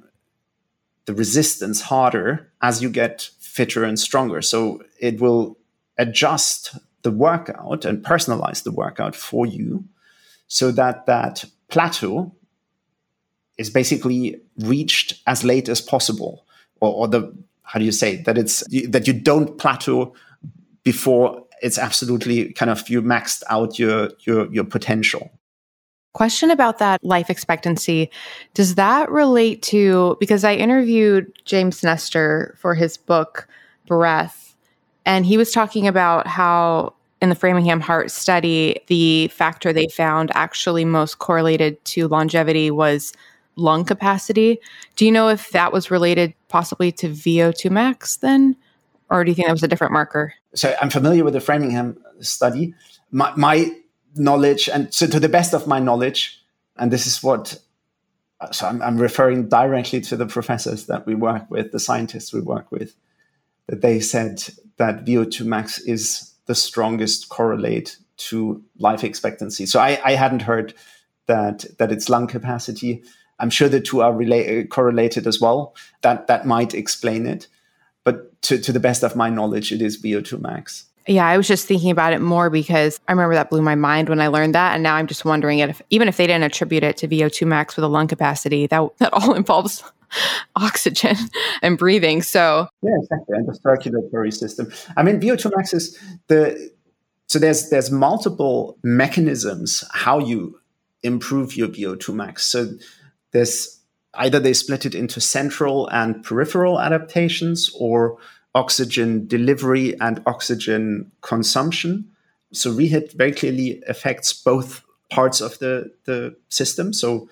the resistance harder as you get fitter and stronger. So it will adjust the workout and personalize the workout for you so that that plateau is basically reached as late as possible. Or, or the how do you say that it's that you don't plateau before it's absolutely kind of you maxed out your your your potential. Question about that life expectancy. Does that relate to because i interviewed james nestor for his book breath and he was talking about how in the Framingham Heart study, the factor they found actually most correlated to longevity was lung capacity. Do you know if that was related possibly to VO2 max then? Or do you think that was a different marker? So I'm familiar with the Framingham study. My, my knowledge, and so to the best of my knowledge, and this is what, so I'm, I'm referring directly to the professors that we work with, the scientists we work with, that they said that VO2 max is the strongest correlate to life expectancy. So I, I hadn't heard that that it's lung capacity. I'm sure the two are related, correlated as well. That that might explain it. But to, to the best of my knowledge, it is VO2 max. Yeah, I was just thinking about it more because I remember that blew my mind when I learned that, and now I'm just wondering if even if they didn't attribute it to VO2 max with a lung capacity, that (laughs) that all involves (laughs) oxygen and breathing. So yeah, exactly, and the circulatory system. I mean, VO2 max is the so there's there's multiple mechanisms how you improve your VO2 max. So there's either they split it into central and peripheral adaptations or oxygen delivery and oxygen consumption. So rehit very clearly affects both parts of the, the system. So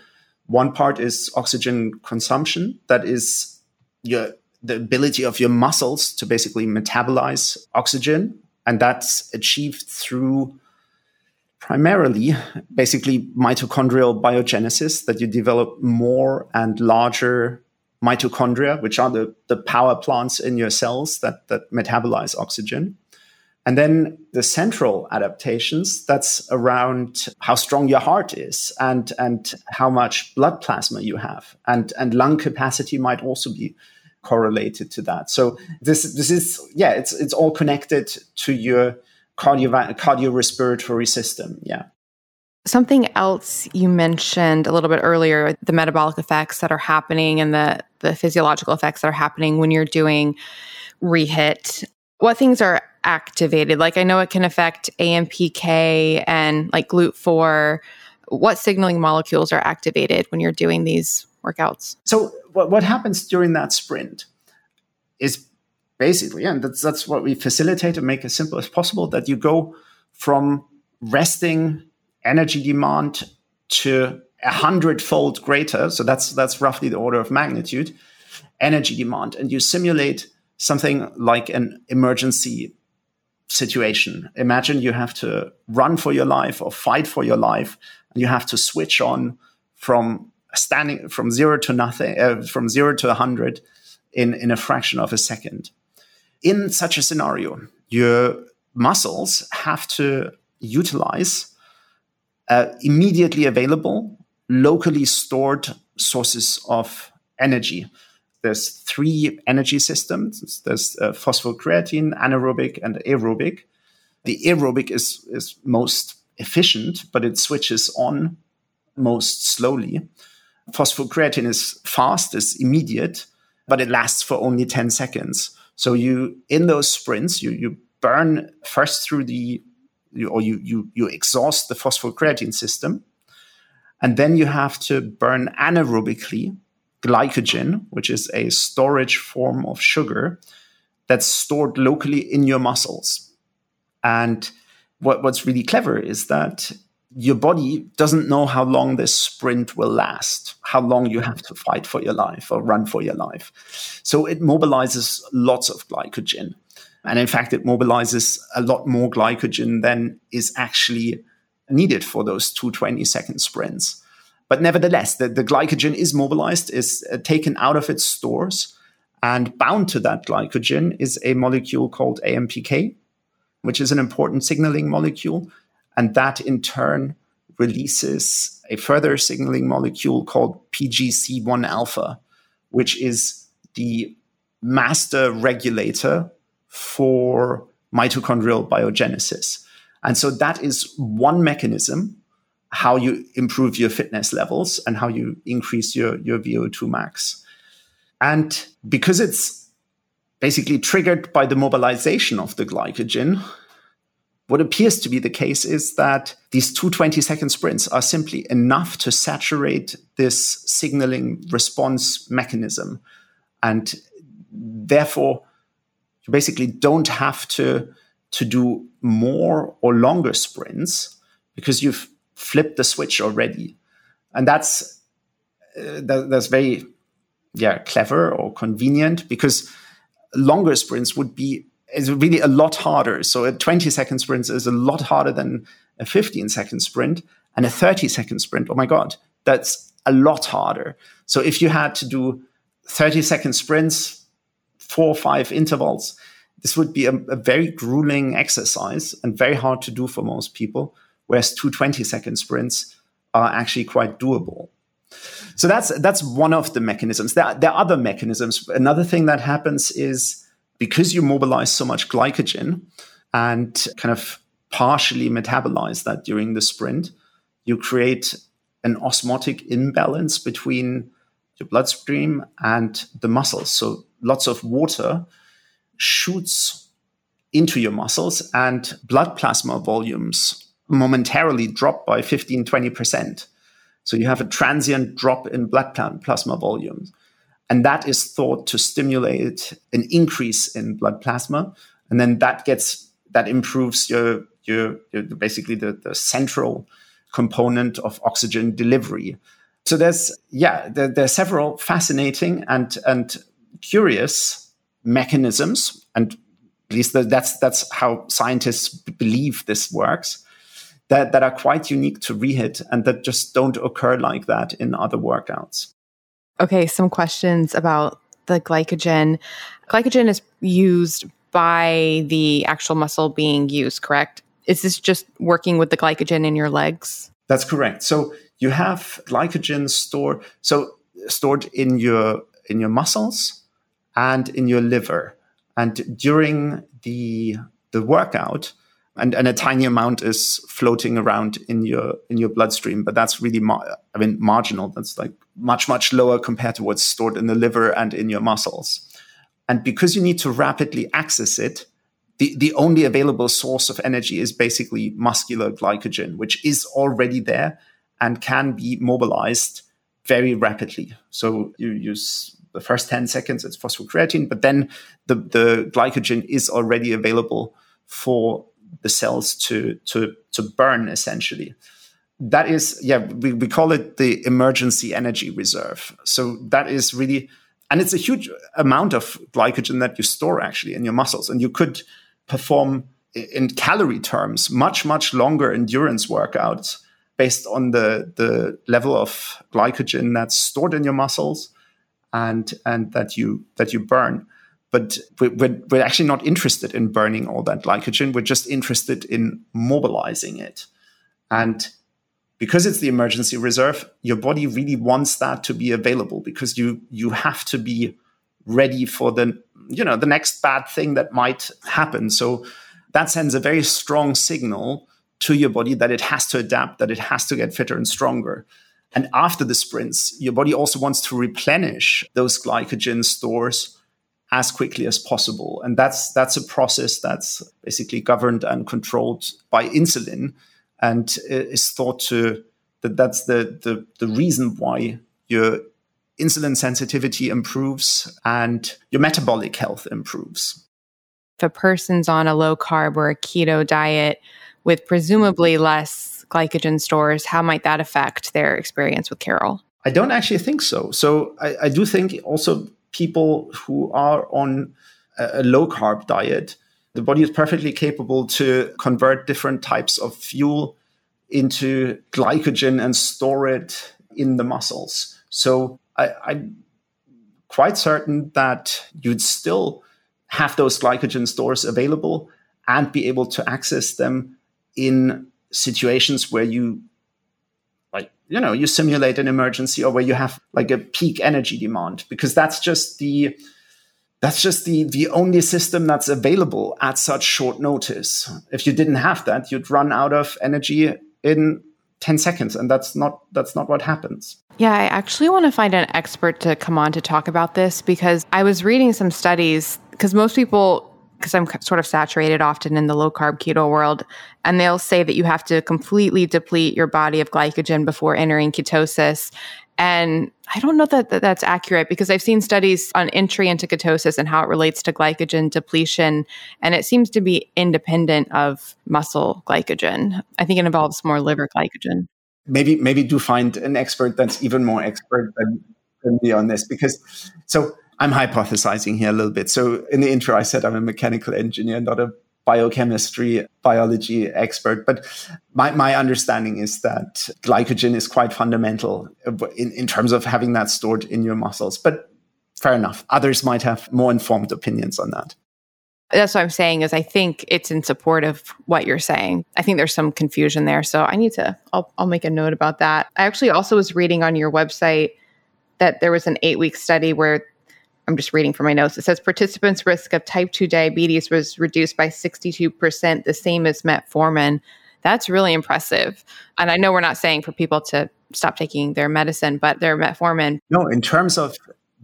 one part is oxygen consumption. That is your the ability of your muscles to basically metabolize oxygen. And that's achieved through primarily basically mitochondrial biogenesis that you develop more and larger mitochondria, which are the, the power plants in your cells that, that metabolize oxygen. And then the central adaptations, that's around how strong your heart is and, and how much blood plasma you have. And, and lung capacity might also be correlated to that. So this, this is, yeah, it's, it's all connected to your cardio, cardiorespiratory system. Yeah. Something else you mentioned a little bit earlier, the metabolic effects that are happening and the, the physiological effects that are happening when you're doing rehit. What things are activated? Like I know it can affect AMPK and like GLUT4. What signaling molecules are activated when you're doing these workouts? So what, what happens during that sprint is basically, and that's that's what we facilitate and make as simple as possible, that you go from resting energy demand to a hundredfold greater. So that's that's roughly the order of magnitude energy demand, and you simulate something like an emergency situation. Imagine you have to run for your life or fight for your life, and you have to switch on from standing from zero to nothing, uh, from zero to a hundred in in a fraction of a second. In such a scenario, your muscles have to utilize uh, immediately available, locally stored sources of energy there's three energy systems. There's uh, phosphocreatine, anaerobic, and aerobic. The aerobic is is most efficient, but it switches on most slowly. Phosphocreatine is fast, is immediate, but it lasts for only 10 seconds. So you in those sprints, you you burn first through the you, or you you you exhaust the phosphocreatine system, and then you have to burn anaerobically glycogen, which is a storage form of sugar that's stored locally in your muscles. And what, what's really clever is that your body doesn't know how long this sprint will last, how long you have to fight for your life or run for your life. So it mobilizes lots of glycogen. And in fact, it mobilizes a lot more glycogen than is actually needed for those two 20 second sprints. But nevertheless, the, the glycogen is mobilized, is uh, taken out of its stores, and bound to that glycogen is a molecule called AMPK, which is an important signaling molecule. And that in turn releases a further signaling molecule called PGC1 alpha, which is the master regulator for mitochondrial biogenesis. And so that is one mechanism how you improve your fitness levels and how you increase your, your VO2 max. And because it's basically triggered by the mobilization of the glycogen, what appears to be the case is that these two 20 second sprints are simply enough to saturate this signaling response mechanism. And therefore, you basically don't have to, to do more or longer sprints because you've flipped the switch already. And that's uh, that, that's very yeah clever or convenient because longer sprints would be is really a lot harder. So a 20 second sprint is a lot harder than a 15 second sprint and a 30 second sprint. Oh my God, that's a lot harder. So if you had to do 30 second sprints, four or five intervals, this would be a, a very grueling exercise and very hard to do for most people whereas two 20 second sprints are actually quite doable. So that's that's one of the mechanisms. There, there are other mechanisms. Another thing that happens is because you mobilize so much glycogen and kind of partially metabolize that during the sprint, you create an osmotic imbalance between your bloodstream and the muscles. So lots of water shoots into your muscles and blood plasma volumes momentarily drop by 15, 20%. So you have a transient drop in blood plasma volumes. And that is thought to stimulate an increase in blood plasma. And then that gets, that improves your, your, your basically the, the central component of oxygen delivery. So there's, yeah, there, there are several fascinating and, and curious mechanisms, and at least that's that's how scientists believe this works. That, that are quite unique to rehit and that just don't occur like that in other workouts. Okay, some questions about the glycogen. Glycogen is used by the actual muscle being used, correct? Is this just working with the glycogen in your legs? That's correct. So you have glycogen stored so stored in your in your muscles and in your liver. And during the the workout, and, and a tiny amount is floating around in your in your bloodstream, but that's really mar- I mean marginal. That's like much much lower compared to what's stored in the liver and in your muscles. And because you need to rapidly access it, the, the only available source of energy is basically muscular glycogen, which is already there and can be mobilized very rapidly. So you use the first 10 seconds, it's phosphocreatine, but then the, the glycogen is already available for the cells to, to, to burn essentially. That is, yeah, we, we call it the emergency energy reserve. So that is really and it's a huge amount of glycogen that you store actually in your muscles. And you could perform in calorie terms much, much longer endurance workouts based on the, the level of glycogen that's stored in your muscles and, and that you that you burn. But we're, we're actually not interested in burning all that glycogen. We're just interested in mobilizing it. And because it's the emergency reserve, your body really wants that to be available because you you have to be ready for the you know the next bad thing that might happen. So that sends a very strong signal to your body that it has to adapt, that it has to get fitter and stronger. And after the sprints, your body also wants to replenish those glycogen stores as quickly as possible. And that's that's a process that's basically governed and controlled by insulin and is thought to that that's the, the, the reason why your insulin sensitivity improves and your metabolic health improves. If a person's on a low carb or a keto diet with presumably less glycogen stores, how might that affect their experience with Car.O.L? I don't actually think so. So I, I do think also people who are on a, low carb diet the body is perfectly capable to convert different types of fuel into glycogen and store it in the muscles. So I, I'm quite certain that you'd still have those glycogen stores available and be able to access them in situations where you you know you simulate an emergency or where you have like a peak energy demand because that's just the that's just the the only system that's available at such short notice. If you didn't have that, you'd run out of energy in 10 seconds and that's not that's not what happens. Yeah, I actually want to find an expert to come on to talk about this because I was reading some studies because most people because I'm sort of saturated often in the low carb keto world and they'll say that you have to completely deplete your body of glycogen before entering ketosis and I don't know that, that, that's accurate because I've seen studies on entry into ketosis and how it relates to glycogen depletion. And it seems to be independent of muscle glycogen. I think it involves more liver glycogen. Maybe, maybe do find an expert that's even more expert than, than me on this because so I'm hypothesizing here a little bit. So in the intro, I said I'm a mechanical engineer, not a biochemistry, biology expert, but my, my understanding is that glycogen is quite fundamental in, in terms of having that stored in your muscles. But fair enough. Others might have more informed opinions on that. That's what I'm saying is I think it's in support of what you're saying. I think there's some confusion there. So I need to, I'll, I'll make a note about that. I actually also was reading on your website that there was an eight week study where I'm just reading from my notes. It says participants' risk of type 2 diabetes was reduced by 62%, the same as metformin. That's really impressive. And I know we're not saying for people to stop taking their medicine, but their metformin. No, in terms of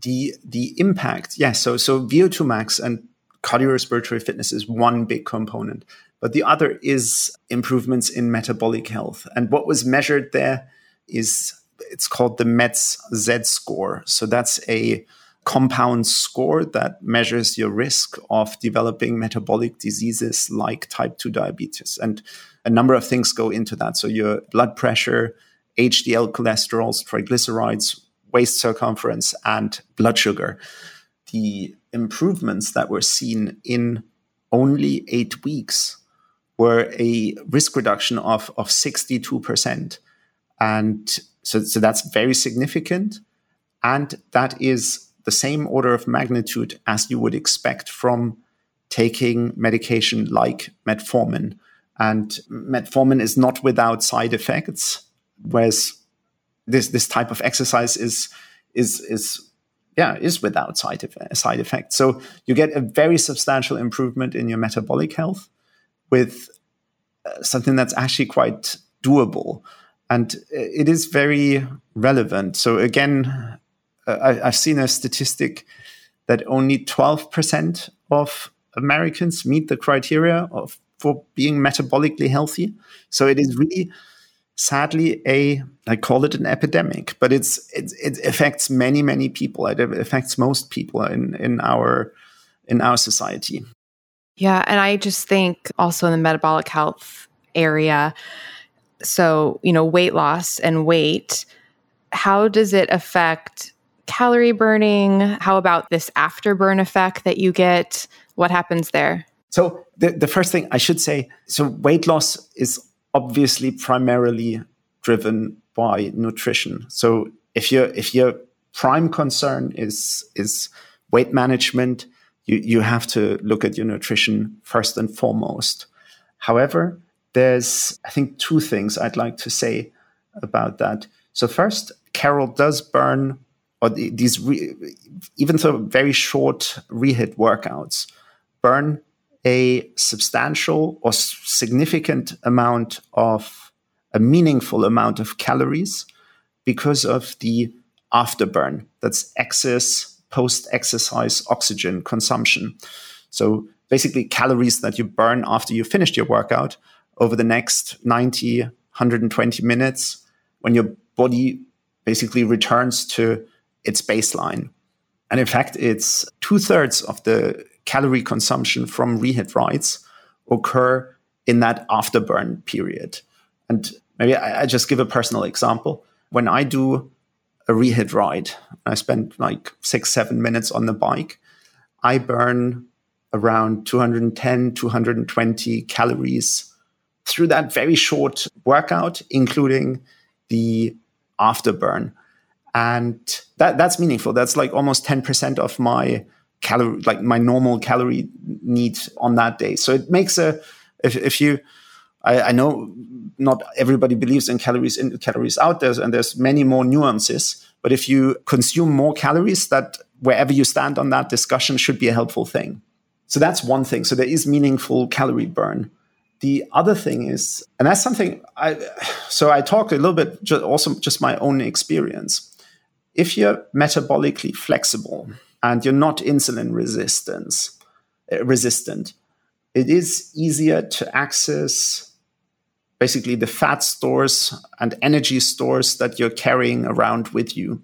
the the impact, yes. So so VO2 max and cardiorespiratory fitness is one big component, but the other is improvements in metabolic health. And what was measured there is it's called the METS Z score. So that's a compound score that measures your risk of developing metabolic diseases like type 2 diabetes. And a number of things go into that. So, your blood pressure, HDL cholesterol, triglycerides, waist circumference, and blood sugar. the improvements that were seen in only eight weeks were a risk reduction of, of 62%. And so, so that's very significant. And that is the same order of magnitude as you would expect from taking medication like metformin. And metformin is not without side effects, whereas this this type of exercise is is is yeah is without side effect, side effects. So you get a very substantial improvement in your metabolic health with uh, something that's actually quite doable, and it is very relevant. So again, uh, Uh, I, I've seen a statistic that only twelve percent of Americans meet the criteria of for being metabolically healthy. So it is really sadly a I call it an epidemic, but it's it, it affects many many people. It affects most people in in our in our society. Yeah, and I just think also in the metabolic health area, so you know weight loss and weight, how does it affect calorie burning? How about this afterburn effect that you get? What happens there? So the, the first thing I should say, so weight loss is obviously primarily driven by nutrition. So if your if your prime concern is is weight management, you, you have to look at your nutrition first and foremost. However, there's I think two things I'd like to say about that. So first, Carol does burn or these re, even though very short rehit workouts burn a substantial or significant amount of a meaningful amount of calories because of the afterburn. That's excess post exercise oxygen consumption. So basically, calories that you burn after you finished your workout over the next 90, 120 minutes when your body basically returns to its baseline. And in fact, it's two thirds of the calorie consumption from rehit rides occur in that afterburn period. And maybe I, I just give a personal example. When I do a rehit ride, I spend like six, seven minutes on the bike, I burn around 210, 220 calories through that very short workout, including the afterburn. And that, that's meaningful. That's like almost 10% of my calorie like my normal calorie need on that day. So it makes a if, if you I, I know not everybody believes in calories in calories out there and there's many more nuances but if you consume more calories that wherever you stand on that discussion should be a helpful thing. So that's one thing. So there is meaningful calorie burn. The other thing is and that's something i so i talked a little bit just also just my own experience if you're metabolically flexible and you're not insulin resistance, uh, resistant, it is easier to access basically the fat stores and energy stores that you're carrying around with you.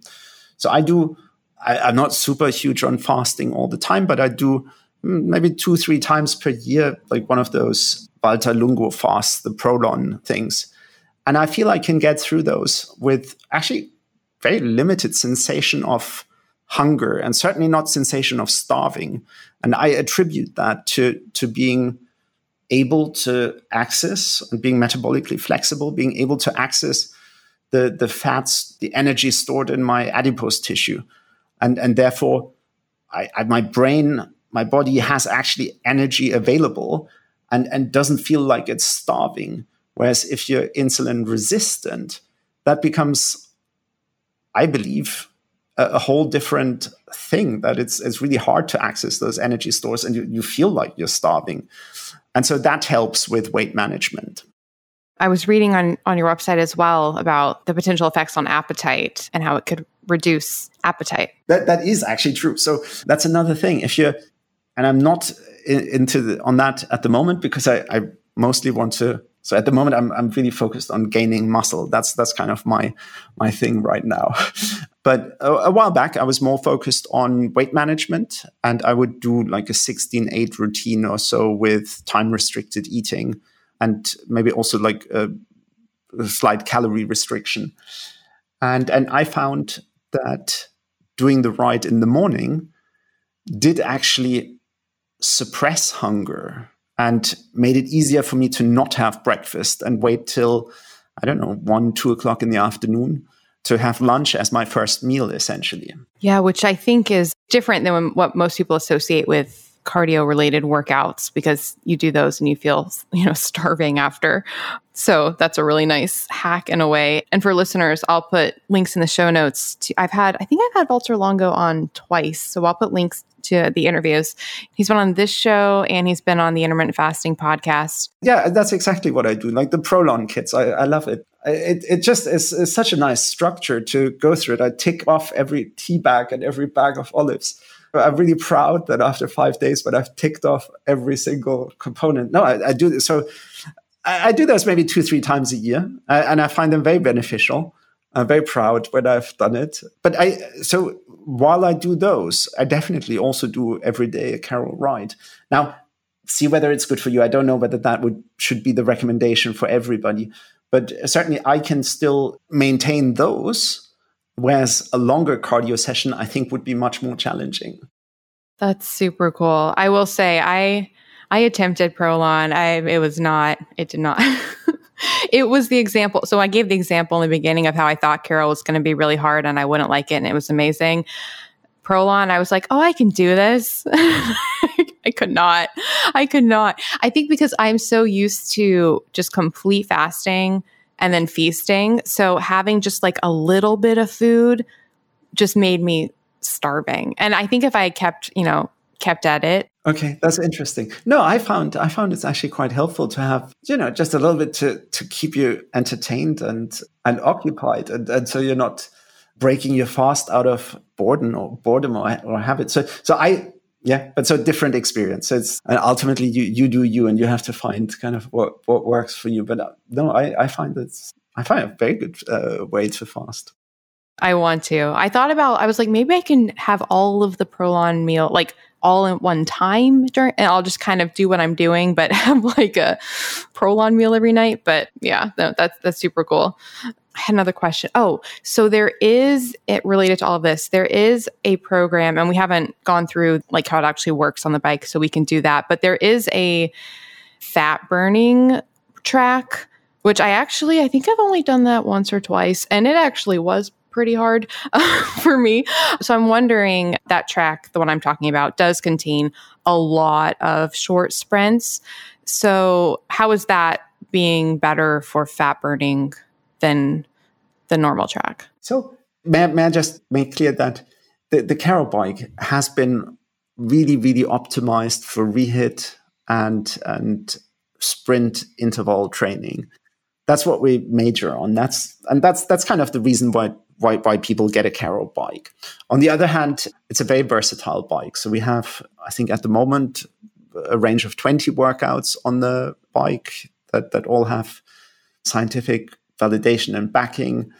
So I do, I, am not super huge on fasting all the time, but I do mm, maybe two, three times per year, like one of those Valter Longo fasts, the Prolon things. And I feel I can get through those with actually very limited sensation of hunger and certainly not sensation of starving. And I attribute that to, to being able to access and being metabolically flexible, being able to access the, the fats, the energy stored in my adipose tissue. And, and therefore, I, I, my brain, my body has actually energy available and, and doesn't feel like it's starving. Whereas if you're insulin resistant, that becomes, I believe, a, whole different thing that it's it's really hard to access those energy stores and you, you feel like you're starving. And so that helps with weight management. I was reading on on your website as well about the potential effects on appetite and how it could reduce appetite. That that is actually true. So that's another thing. If you're and i'm not in, into the, on that at the moment because I, I mostly want to so at the moment, I'm, I'm really focused on gaining muscle. That's that's kind of my my thing right now. (laughs) but a, a, while back, I was more focused on weight management, and I would do like a 16-8 routine or so with time restricted eating, and maybe also like a, a slight calorie restriction. And and I found that doing the ride in the morning did actually suppress hunger and made it easier for me to not have breakfast and wait till, I don't know, one, two o'clock in the afternoon to have lunch as my first meal, essentially. Yeah, which I think is different than what most people associate with cardio related workouts because you do those and you feel, you know, (laughs) starving after. So that's a really nice hack in a way. And for listeners, I'll put links in the show notes. To, I've had, I think I've had Valter Longo on twice. So I'll put links to the interviews. He's been on this show and he's been on the intermittent fasting podcast. Yeah, that's exactly what I do. Like the Prolon kits, I, I love it. It, it just is, is such a nice structure to go through it. I tick off every tea bag and every bag of olives I'm really proud that after five days, but I've ticked off every single component. No, I, I do this. So I, I, do this maybe two, three times a year, uh, and I find them very beneficial. I'm very proud when I've done it. But I so while I do those, I definitely also do every day a carol ride. Now, see whether it's good for you. I don't know whether that would should be the recommendation for everybody, but certainly I can still maintain those Whereas a longer cardio session, I think, would be much more challenging. That's super cool. I will say, I I attempted Prolon. I it was not. It did not. (laughs) it was the example. So I gave the example in the beginning of how I thought Carol was going to be really hard and I wouldn't like it, and it was amazing. Prolon, I was like, oh, I can do this. (laughs) I could not. I could not. I think because I'm so used to just complete fasting and then feasting. So having just like a little bit of food just made me starving. And I think if I kept, you know, kept at it. Okay, that's interesting. No, I found I found it's actually quite helpful to have, you know, just a little bit to to keep you entertained and and occupied and, and so you're not breaking your fast out of boredom or boredom or, or habit. So so I yeah but so different experience so it's and ultimately you you do you and you have to find kind of what what works for you but uh, no i i find it's i find a very good uh, way to fast i want to i thought about i was like maybe i can have all of the prolon meal like all at one time during and i'll just kind of do what i'm doing but (laughs) have like a prolon meal every night but yeah no, that's that's super cool I had another question. Oh, so there is it related to all of this. There is a program, and we haven't gone through like how it actually works on the bike, so we can do that. But there is a fat burning track, which I actually I think I've only done that once or twice, and it actually was pretty hard uh, (laughs) for me. So I'm wondering that track, the one I'm talking about, does contain a lot of short sprints. So how is that being better for fat burning than the normal track. So may, may I just make clear that the, the Carol bike has been really, really optimized for rehit and and sprint interval training. That's what we major on. That's and that's that's kind of the reason why why, people get a Carol bike. On the other hand, it's a very versatile bike. So we have, I think, at the moment, a range of 20 workouts on the bike that, that all have scientific validation and backing.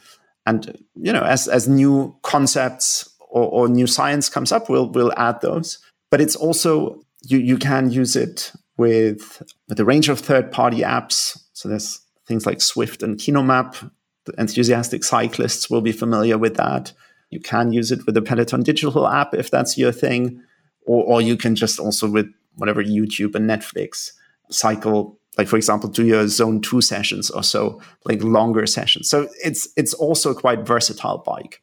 And you know, as as new concepts or, or new science comes up, we'll we'll add those. But it's also you you can use it with with a range of third party apps. So there's things like Zwift and KinoMap. Enthusiastic cyclists will be familiar with that. You can use it with the Peloton digital app if that's your thing, or, or you can just also with whatever YouTube and Netflix cycle like for example do your zone two sessions or so like longer sessions. So it's it's also quite versatile bike.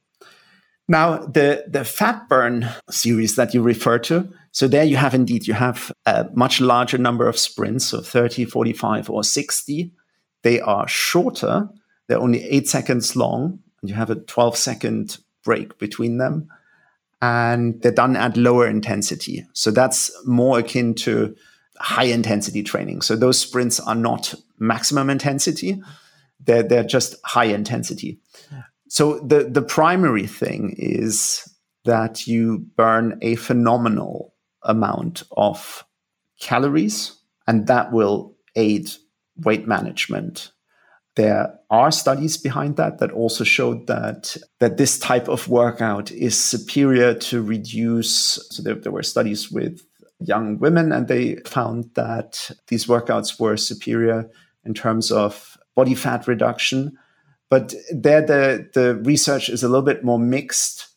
Now the the fat burn series that you refer to so there you have indeed you have a much larger number of sprints so 30 45 or 60 they are shorter they're only eight seconds long and you have a 12 second break between them and they're done at lower intensity so that's more akin to high intensity training. So those sprints are not maximum intensity, they're, they're just high intensity. So the, the primary thing is that you burn a phenomenal amount of calories, and that will aid weight management. There are studies behind that that also showed that that this type of workout is superior to reduce. So there, there were studies with young women, and they found that these workouts were superior in terms of body fat reduction. But there, the, the research is a little bit more mixed.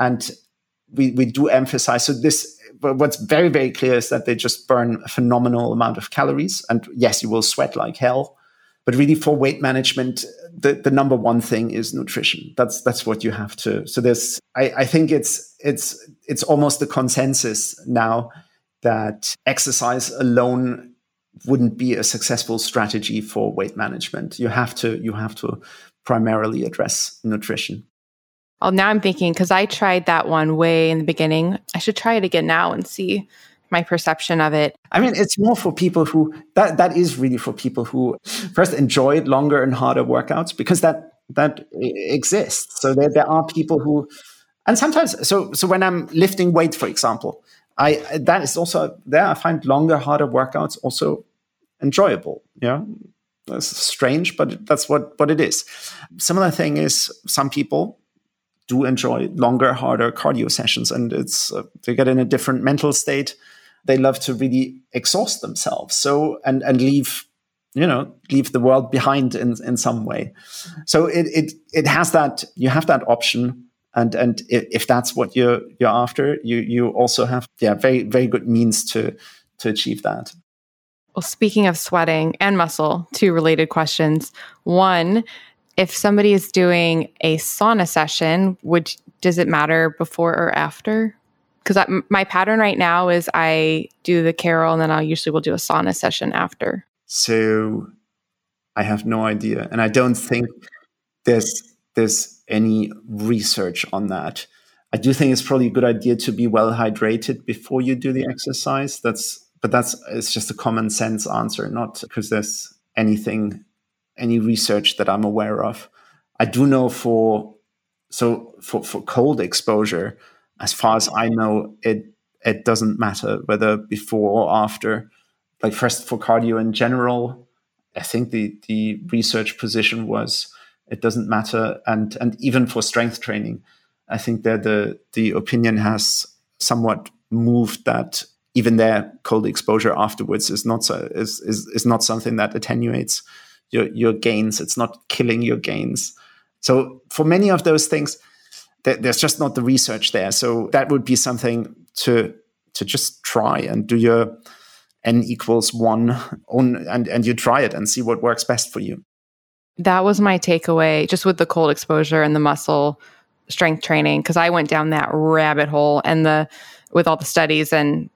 And we, we do emphasize. So this, what's very, very clear is that they just burn a phenomenal amount of calories. And yes, you will sweat like hell. But really for weight management, the, the number one thing is nutrition. That's, that's what you have to. So there's, I, I think it's, it's, it's almost the consensus now that exercise alone wouldn't be a successful strategy for weight management. You have to, you have to primarily address nutrition. Well, now I'm thinking because I tried that one way in the beginning. I should try it again now and see my perception of it. I mean, it's more for people who that that is really for people who first enjoy longer and harder workouts because that that exists. So there there are people who, and sometimes so so when I'm lifting weight, for example, I that is also there. I find longer, harder workouts also enjoyable. Yeah, that's strange, but that's what what it is. Similar thing is some people do enjoy longer, harder cardio sessions, and it's uh, they get in a different mental state. They love to really exhaust themselves, so and and leave you know leave the world behind in in some way. So it it it has that you have that option. And and if that's what you're you're after, you you also have yeah very very good means to to achieve that. Well, speaking of sweating and muscle, two related questions. One, if somebody is doing a sauna session, would does it matter before or after? Because my pattern right now is I do the carol and then I usually will do a sauna session after. So I have no idea, and I don't think there's there's any research on that. I do think it's probably a good idea to be well hydrated before you do the exercise. That's but that's it's just a common sense answer, not because there's anything any research that I'm aware of. I do know for so for, for cold exposure, as far as I know, it it doesn't matter whether before or after. Like first for cardio in general, I think the the research position was it doesn't matter, and and even for strength training, I think that the the opinion has somewhat moved that even their cold exposure afterwards is not so, is, is is not something that attenuates your, your gains. It's not killing your gains. So for many of those things, th- there's just not the research there. So that would be something to to just try and do your n equals one on and, and you try it and see what works best for you. That was my takeaway, just with the cold exposure and the muscle strength training, because I went down that rabbit hole and the with all the studies and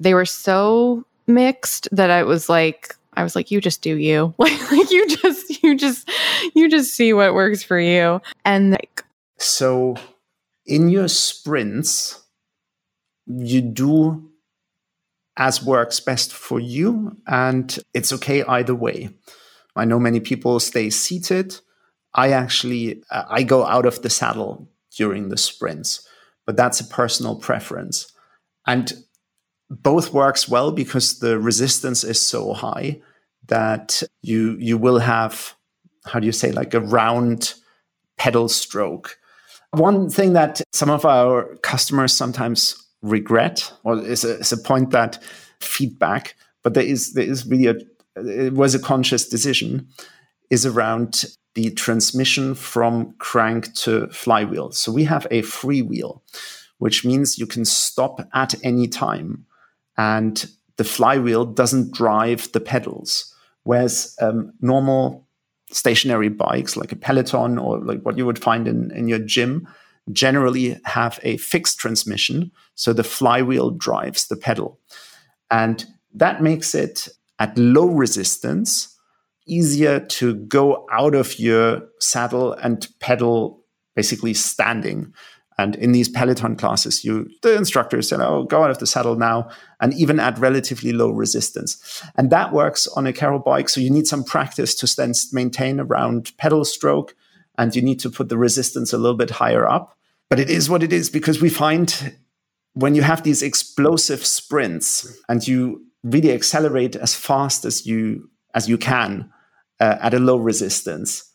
they were so mixed that I was like, I was like, you just do you. Like, (laughs) like you just, you just, you just see what works for you. And like, so in your sprints, you do as works best for you, and it's okay either way. I know many people stay seated. I actually uh, I go out of the saddle during the sprints, but that's a personal preference. And both works well because the resistance is so high that you you will have how do you say like a round pedal stroke. One thing that some of our customers sometimes regret, or is a, is a point that feedback, but there is there is really a it was a conscious decision, is around the transmission from crank to flywheel. So we have a freewheel, which means you can stop at any time and the flywheel doesn't drive the pedals. Whereas um, normal stationary bikes like a Peloton or like what you would find in, in your gym generally have a fixed transmission. So the flywheel drives the pedal. And that makes it at low resistance easier to go out of your saddle and pedal basically standing and in these Peloton classes, you the instructor said, "Oh, go out of the saddle now," and even at relatively low resistance. And that works on a carol bike. So you need some practice to then maintain around pedal stroke, and you need to put the resistance a little bit higher up. But it is what it is because we find when you have these explosive sprints and you really accelerate as fast as you as you can uh, at a low resistance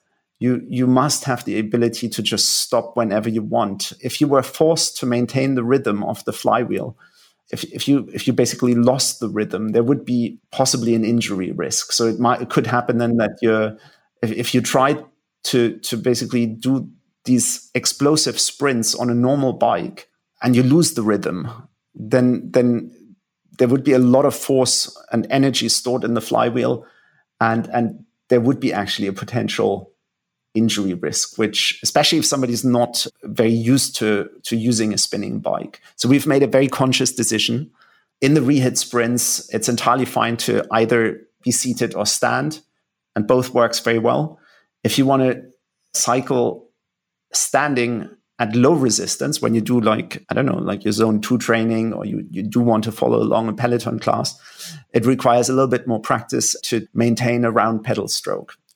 you you must have the ability to just stop whenever you want. If you were forced to maintain the rhythm of the flywheel, if, if you if you basically lost the rhythm, there would be possibly an injury risk. So it might it could happen then that you're if, if you tried to to basically do these explosive sprints on a normal bike and you lose the rhythm, then then there would be a lot of force and energy stored in the flywheel, and and there would be actually a potential injury risk, which especially if somebody's not very used to to using a spinning bike. So we've made a very conscious decision. In the rehit sprints, it's entirely fine to either be seated or stand, and both works very well. If you want to cycle standing at low resistance when you do like i don't know like your zone 2 training or you, you do want to follow along a peloton class it requires a little bit more practice to maintain a round pedal stroke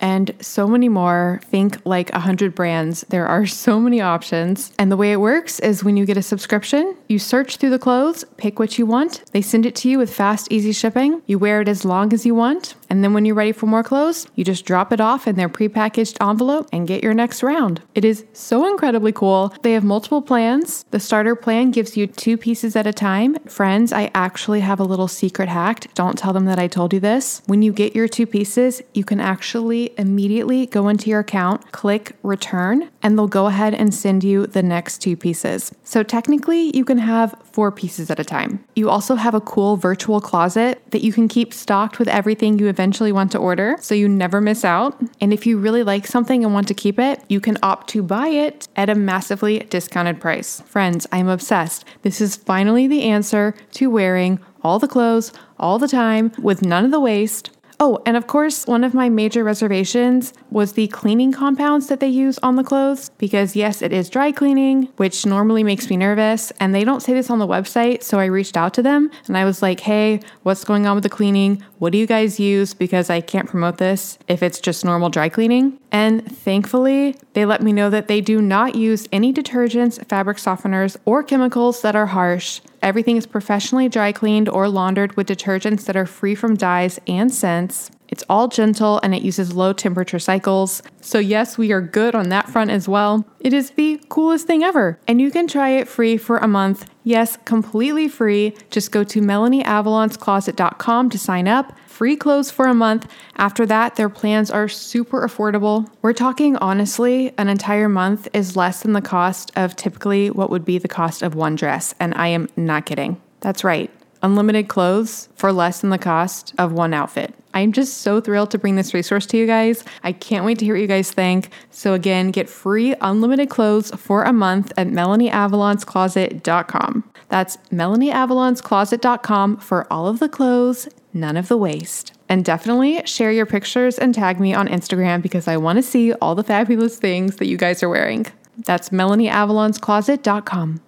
and so many more. Think like 100 brands. There are so many options. And the way it works is when you get a subscription, you search through the clothes, pick what you want, they send it to you with fast, easy shipping. You wear it as long as you want. And then when you're ready for more clothes, you just drop it off in their prepackaged envelope and get your next round. It is so incredibly cool. They have multiple plans. The starter plan gives you two pieces at a time. Friends, I actually have a little secret hack. Don't tell them that I told you this. When you get your two pieces, you can actually immediately go into your account, click return, and they'll go ahead and send you the next two pieces. So technically, you can have four pieces at a time. You also have a cool virtual closet that you can keep stocked with everything you eventually want to order so you never miss out. And if you really like something and want to keep it, you can opt to buy it at a massively discounted price. Friends, I'm obsessed. This is finally the answer to wearing all the clothes all the time with none of the waste Oh, and of course, one of my major reservations was the cleaning compounds that they use on the clothes because, yes, it is dry cleaning, which normally makes me nervous. And they don't say this on the website. So I reached out to them and I was like, hey, what's going on with the cleaning? What do you guys use? Because I can't promote this if it's just normal dry cleaning. And thankfully, they let me know that they do not use any detergents, fabric softeners, or chemicals that are harsh. Everything is professionally dry cleaned or laundered with detergents that are free from dyes and scents. It's all gentle and it uses low temperature cycles. So, yes, we are good on that front as well. It is the coolest thing ever. And you can try it free for a month. Yes, completely free. Just go to MelanieAvalonsCloset.com to sign up free clothes for a month. After that, their plans are super affordable. We're talking honestly, an entire month is less than the cost of typically what would be the cost of one dress. And I am not kidding. That's right. Unlimited clothes for less than the cost of one outfit. I'm just so thrilled to bring this resource to you guys. I can't wait to hear what you guys think. So, again, get free unlimited clothes for a month at MelanieAvalonsCloset.com. That's MelanieAvalonsCloset.com for all of the clothes none of the waste. And definitely share your pictures and tag me on Instagram because I want to see all the fabulous things that you guys are wearing. That's MelanieAvalonsCloset.com.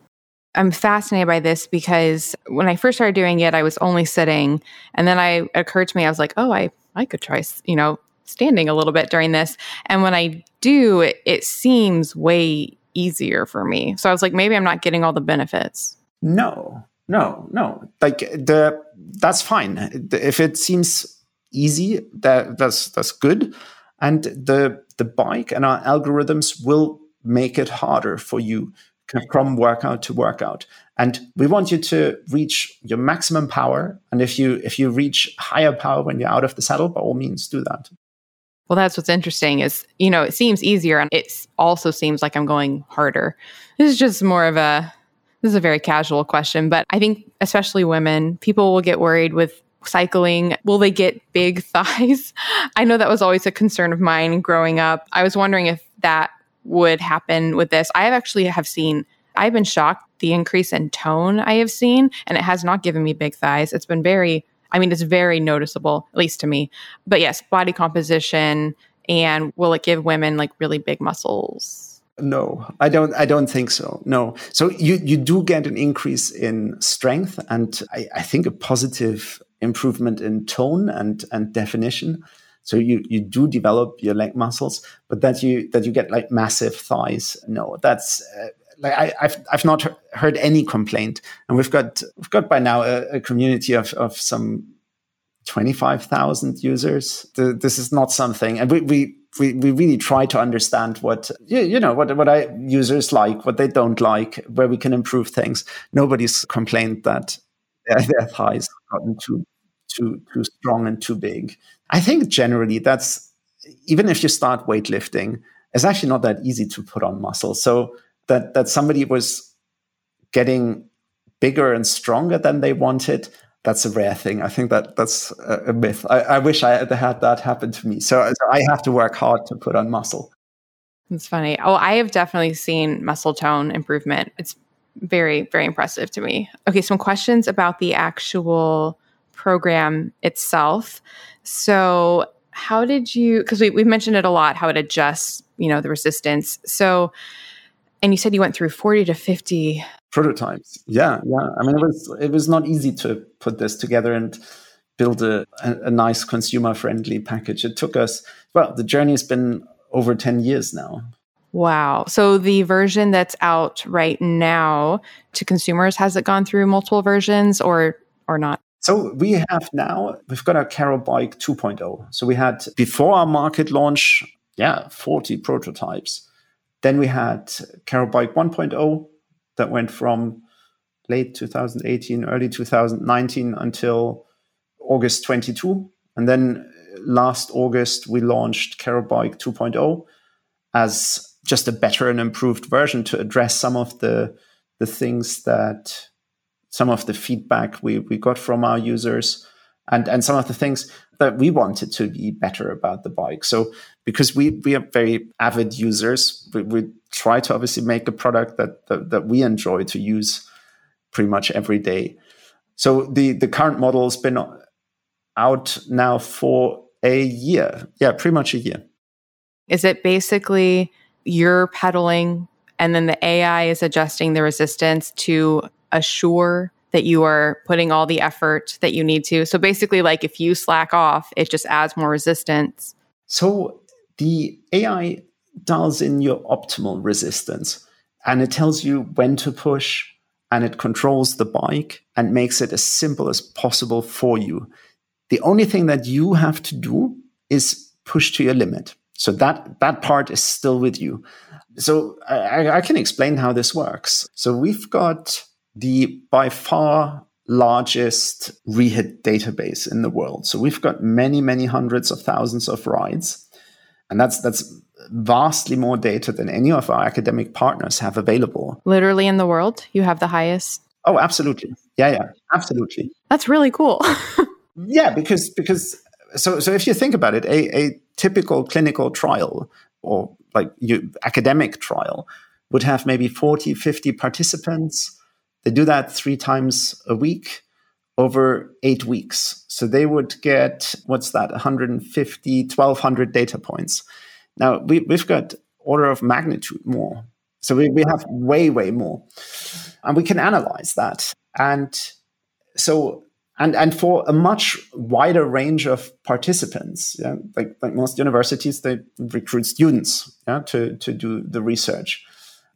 I'm fascinated by this because when I first started doing it, I was only sitting. And then I occurred to me, I was like, oh, I, I could try, you know, standing a little bit during this. And when I do, it, it seems way easier for me. So I was like, maybe I'm not getting all the benefits. No, no, no. Like the that's fine. If it seems easy, that that's that's good. And the the bike and our algorithms will make it harder for you from workout to workout. And we want you to reach your maximum power. And if you if you reach higher power when you're out of the saddle, by all means do that. Well, that's what's interesting is, you know, it seems easier and it also seems like I'm going harder. This is just more of a this is a very casual question, but I think especially women, people will get worried with cycling. Will they get big (laughs) thighs? I know that was always a concern of mine growing up. I was wondering if that would happen with this. I have actually have seen I've been shocked the increase in tone I have seen and it has not given me big thighs. It's been very I mean, it's very noticeable, at least to me. But yes, body composition and will it give women like really big muscles? No, I don't. I don't think so. No. So you you do get an increase in strength, and I, I think a positive improvement in tone and and definition. So you you do develop your leg muscles, but that you that you get like massive thighs. No, that's uh, like I, have I've not heard any complaint, and we've got we've got by now a, a community of of some twenty five thousand users. The, this is not something, and we we. We, we really try to understand what you, you know what what I users like, what they don't like, where we can improve things. Nobody's complained that their, (laughs) their thighs gotten too too too strong and too big. I think generally that's even if you start weightlifting, it's actually not that easy to put on muscle. So that that somebody was getting bigger and stronger than they wanted that's a rare thing. I think that that's a, myth. I, I, wish i had had that happen to me. So, so i have to work hard to put on muscle. It's funny. Oh i have definitely seen muscle tone improvement. It's very very impressive to me. Okay some questions about the actual program itself so how did you because we, we've mentioned it a lot how it adjusts you know the resistance so and you said you went through 40 to 50 prototypes. Yeah, yeah. I mean, it was it was not easy to put this together and build a, a, a nice consumer friendly package. It took us well. The journey has been over 10 years now. Wow. So the version that's out right now to consumers has it gone through multiple versions or or not? So we have now we've got our Carol Bike 2.0. So we had before our market launch, yeah, 40 prototypes. Then we had Carol Bike 1.0 that went from late 2018, early 2019 until August 22. And then uh, last August, we launched Carol Bike 2.0 as just a better and improved version to address some of the, the things that some of the feedback we, we got from our users and, and some of the things that we wanted to be better about the bike. So because we we are very avid users, we, we try to obviously make a product that, that, that we enjoy to use pretty much every day. So the the current model has been out now for a year. Yeah, pretty much a year. Is it basically you're pedaling and then the AI is adjusting the resistance to assure that you are putting all the effort that you need to. So basically, like if you slack off, it just adds more resistance. So the AI dials in your optimal resistance and it tells you when to push and it controls the bike and makes it as simple as possible for you. The only thing that you have to do is push to your limit. So that that part is still with you. So I, I can explain how this works. So we've got the by far largest reHIT database in the world. So we've got many, many hundreds of thousands of rides. And that's that's vastly more data than any of our academic partners have available. Literally in the world, you have the highest. Oh, absolutely. Yeah, yeah, absolutely. That's really cool. (laughs) yeah, because because so so if you think about it, a, a typical clinical trial or like you academic trial would have maybe 40, 50 participants they do that three times a week over eight weeks. So they would get, what's that, 150, 1200 data points. Now we, have got order of magnitude more. So we, we have way, way more. And we can analyze that. And so, and, and for a much wider range of participants, yeah, like, like most universities, they recruit students yeah, to, to do the research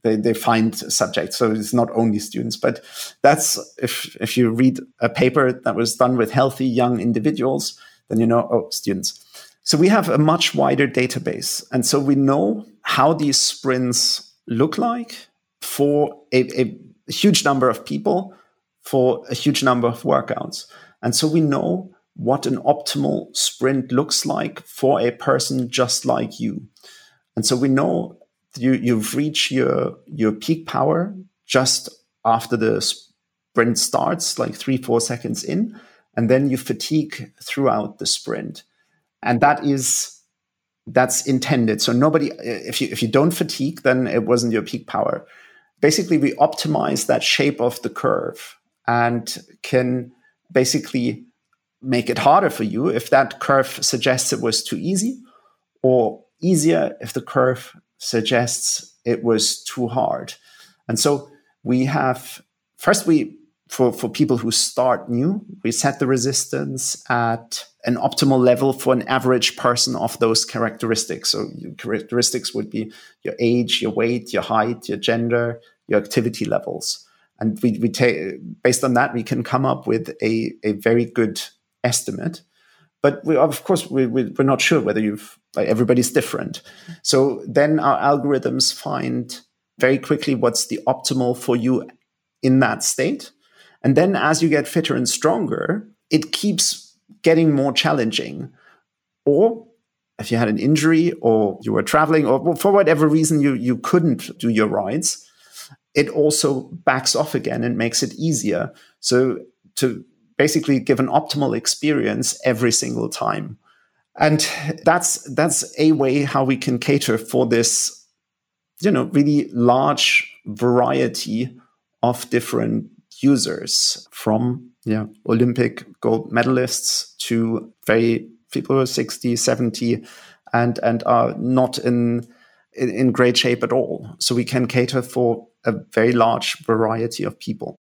they, they find subjects. So it's not only students, but that's if if you read a paper that was done with healthy young individuals, then you know, oh, students. So we have a much wider database. And so we know how these sprints look like for a, a huge number of people for a huge number of workouts. And so we know what an optimal sprint looks like for a person just like you. And so we know you you've reached your your peak power just after the sprint starts, like three four seconds in, and then you fatigue throughout the sprint, and that is that's intended. So nobody, if you if you don't fatigue, then it wasn't your peak power. Basically, we optimize that shape of the curve and can basically make it harder for you if that curve suggests it was too easy, or easier if the curve suggests it was too hard. And so we have first we for, for people who start new, we set the resistance at an optimal level for an average person of those characteristics. So characteristics would be your age, your weight, your height, your gender, your activity levels. And we, we take based on that, we can come up with a, a very good estimate. But we, of course, we, we, we're not sure whether you've like everybody's different. So then our algorithms find very quickly what's the optimal for you in that state and then as you get fitter and stronger, it keeps getting more challenging. Or if you had an injury or you were traveling or for whatever reason you, you couldn't do your rides, it also backs off again and makes it easier. So to basically give an optimal experience every single time. And that's that's a way how we can cater for this, you know, really large variety of different users from yeah Olympic gold medalists to very people who are 60, 70 and and are not in, in in great shape at all. So we can cater for a very large variety of people.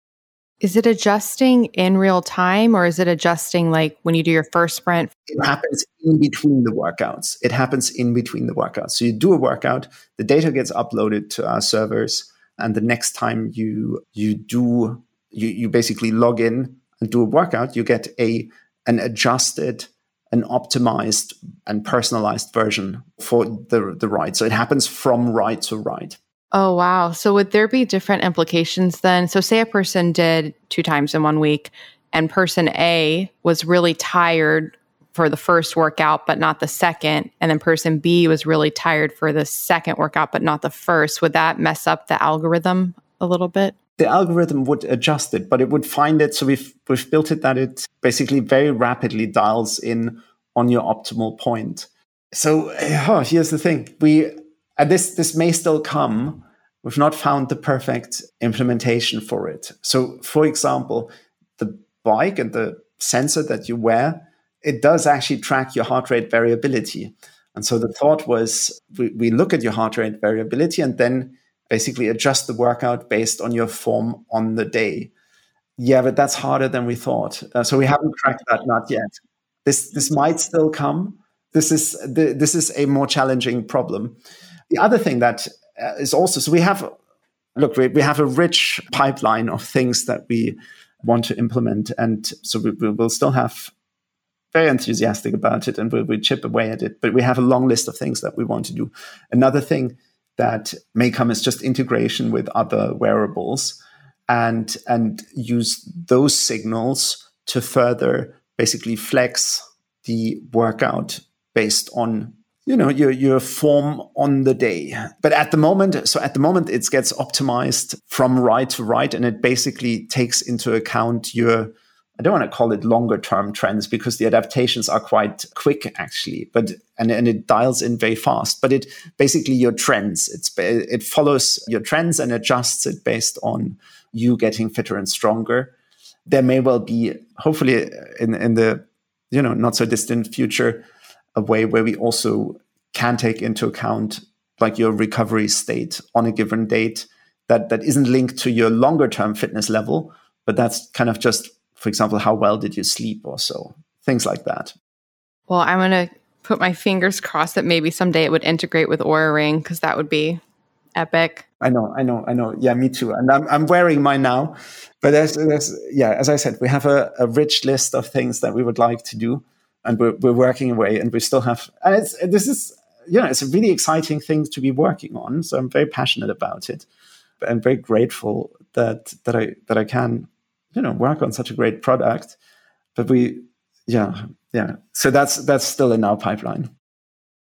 Is it adjusting in real time or is it adjusting like when you do your first sprint? It happens in between the workouts. It happens in between the workouts. So you do a workout, the data gets uploaded to our servers, and the next time you you do you, you basically log in and do a workout, you get a an adjusted, an optimized and personalized version for the, the ride. So it happens from ride to ride. Oh, wow. So would there be different implications then? So, say a person did two times in one week, and person A was really tired for the first workout, but not the second. And then person B was really tired for the second workout, but not the first. Would that mess up the algorithm a little bit? the algorithm would adjust it, but it would find it. So we've we've built it that it basically very rapidly dials in on your optimal point. So (sighs) oh, here's the thing: we and this this may still come. We've not found the perfect implementation for it. So, for example, the bike and the sensor that you wear, it does actually track your heart rate variability. And so the thought was we, we look at your heart rate variability and then basically adjust the workout based on your form on the day. Yeah, but that's harder than we thought. Uh, so we haven't cracked that nut yet. This this might still come. This is the, this is a more challenging problem. The other thing that uh, also so we have look we, we have a rich pipeline of things that we want to implement, and so we, we will still have very enthusiastic about it and we, we chip away at it. But we have a long list of things that we want to do. Another thing that may come as just integration with other wearables and and use those signals to further basically flex the workout based on you know your your form on the day but at the moment so at the moment it gets optimized from right to right and it basically takes into account your I don't want to call it longer term trends because the adaptations are quite quick actually, but and, and it dials in very fast. But it basically your trends. It's it follows your trends and adjusts it based on you getting fitter and stronger. There may well be, hopefully, in in the you know not so distant future, a way where we also can take into account like your recovery state on a given date that that isn't linked to your longer term fitness level, but that's kind of just for example, how well did you sleep or so? Things like that. Well, I'm going to put my fingers crossed that maybe someday it would integrate with Oura Ring because that would be epic. I know, I know, I know. Yeah, me too. And I'm, I'm wearing mine now. But there's, there's, yeah, as I said, we have a, a rich list of things that we would like to do. And we're, we're working away and we still have, and it's, this is, you know, it's a really exciting thing to be working on. So I'm very passionate about it. I'm very grateful that, that I, that I can you know work on such a great product but we yeah yeah so that's that's still in our pipeline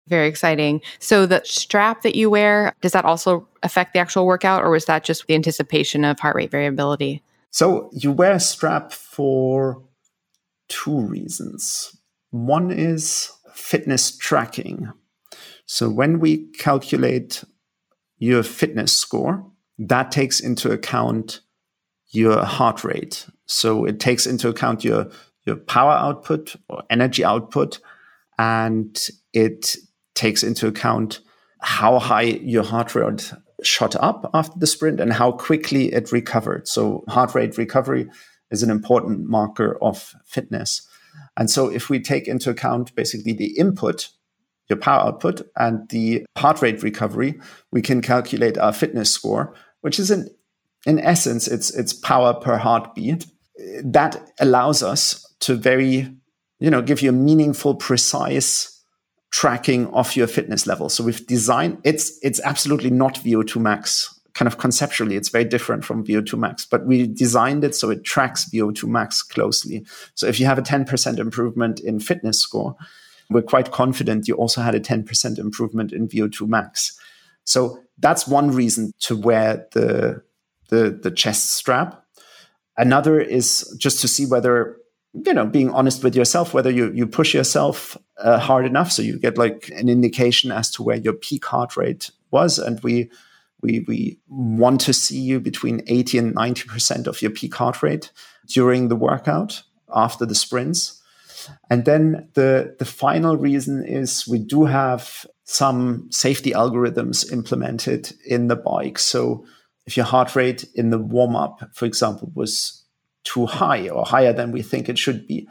very exciting so the strap that you wear does that also affect the actual workout or was that just the anticipation of heart rate variability so you wear a strap for two reasons one is fitness tracking so when we calculate your fitness score that takes into account your heart rate. So it takes into account your your power output or energy output, and it takes into account how high your heart rate shot up after the sprint and how quickly it recovered. So, heart rate recovery is an important marker of fitness. And so, if we take into account basically the input, your power output, and the heart rate recovery, we can calculate our fitness score, which is in, in essence, it's, it's power per heartbeat. That allows us to very, you know, give you a meaningful, precise tracking of your fitness level. So we've designed it's it's absolutely not VO2 max. Kind of conceptually, it's very different from VO2 max, but we designed it so it tracks VO2 max closely. So if you have a 10% improvement in fitness score, we're quite confident you also had a 10% improvement in VO2 max. So that's one reason to wear the the, the chest strap. Another is just to see whether you know being honest with yourself whether you you push yourself uh, hard enough so you get like an indication as to where your peak heart rate was and we we we want to see you between 80 and 90% of your peak heart rate during the workout after the sprints and then the the final reason is we do have some safety algorithms implemented in the bike so if your heart rate in the warm up for example was too high or higher than we think it should be,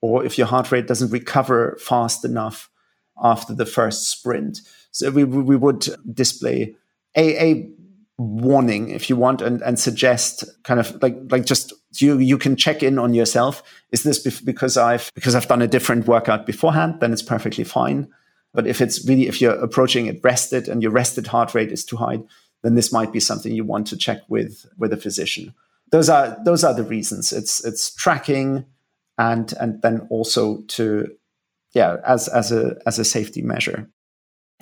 or if your heart rate doesn't recover fast enough after the first sprint. So we, we would display a, a warning if you want and, and suggest kind of like like just you you can check in on yourself is this because i've because i've done a different workout beforehand then it's perfectly fine but if it's really if you're approaching it rested and your rested heart rate is too high then this might be something you want to check with with a physician those are those are the reasons. It's it's tracking and and then also to yeah as as a as a safety measure.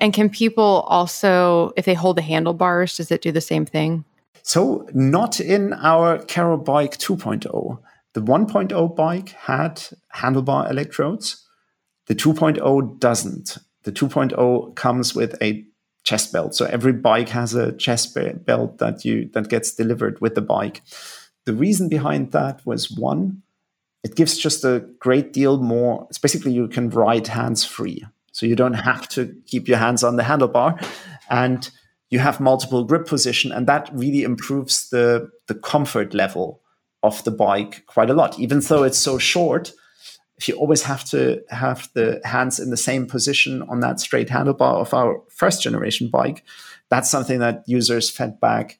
And can people also, if they hold the handlebars, does it do the same thing? So not in our Carol Bike 2.0. The 1.0 bike had handlebar electrodes. The 2.0 doesn't. The 2.0 comes with a chest belt. So every bike has a chest belt that you that gets delivered with the bike. The reason behind that was one, it gives just a great deal more. It's basically you can ride hands free. So you don't have to keep your hands on the handlebar and you have multiple grip position and that really improves the the comfort level of the bike quite a lot. Even though it's so short, if you always have to have the hands in the same position on that straight handlebar of our first generation bike, that's something that users fed back.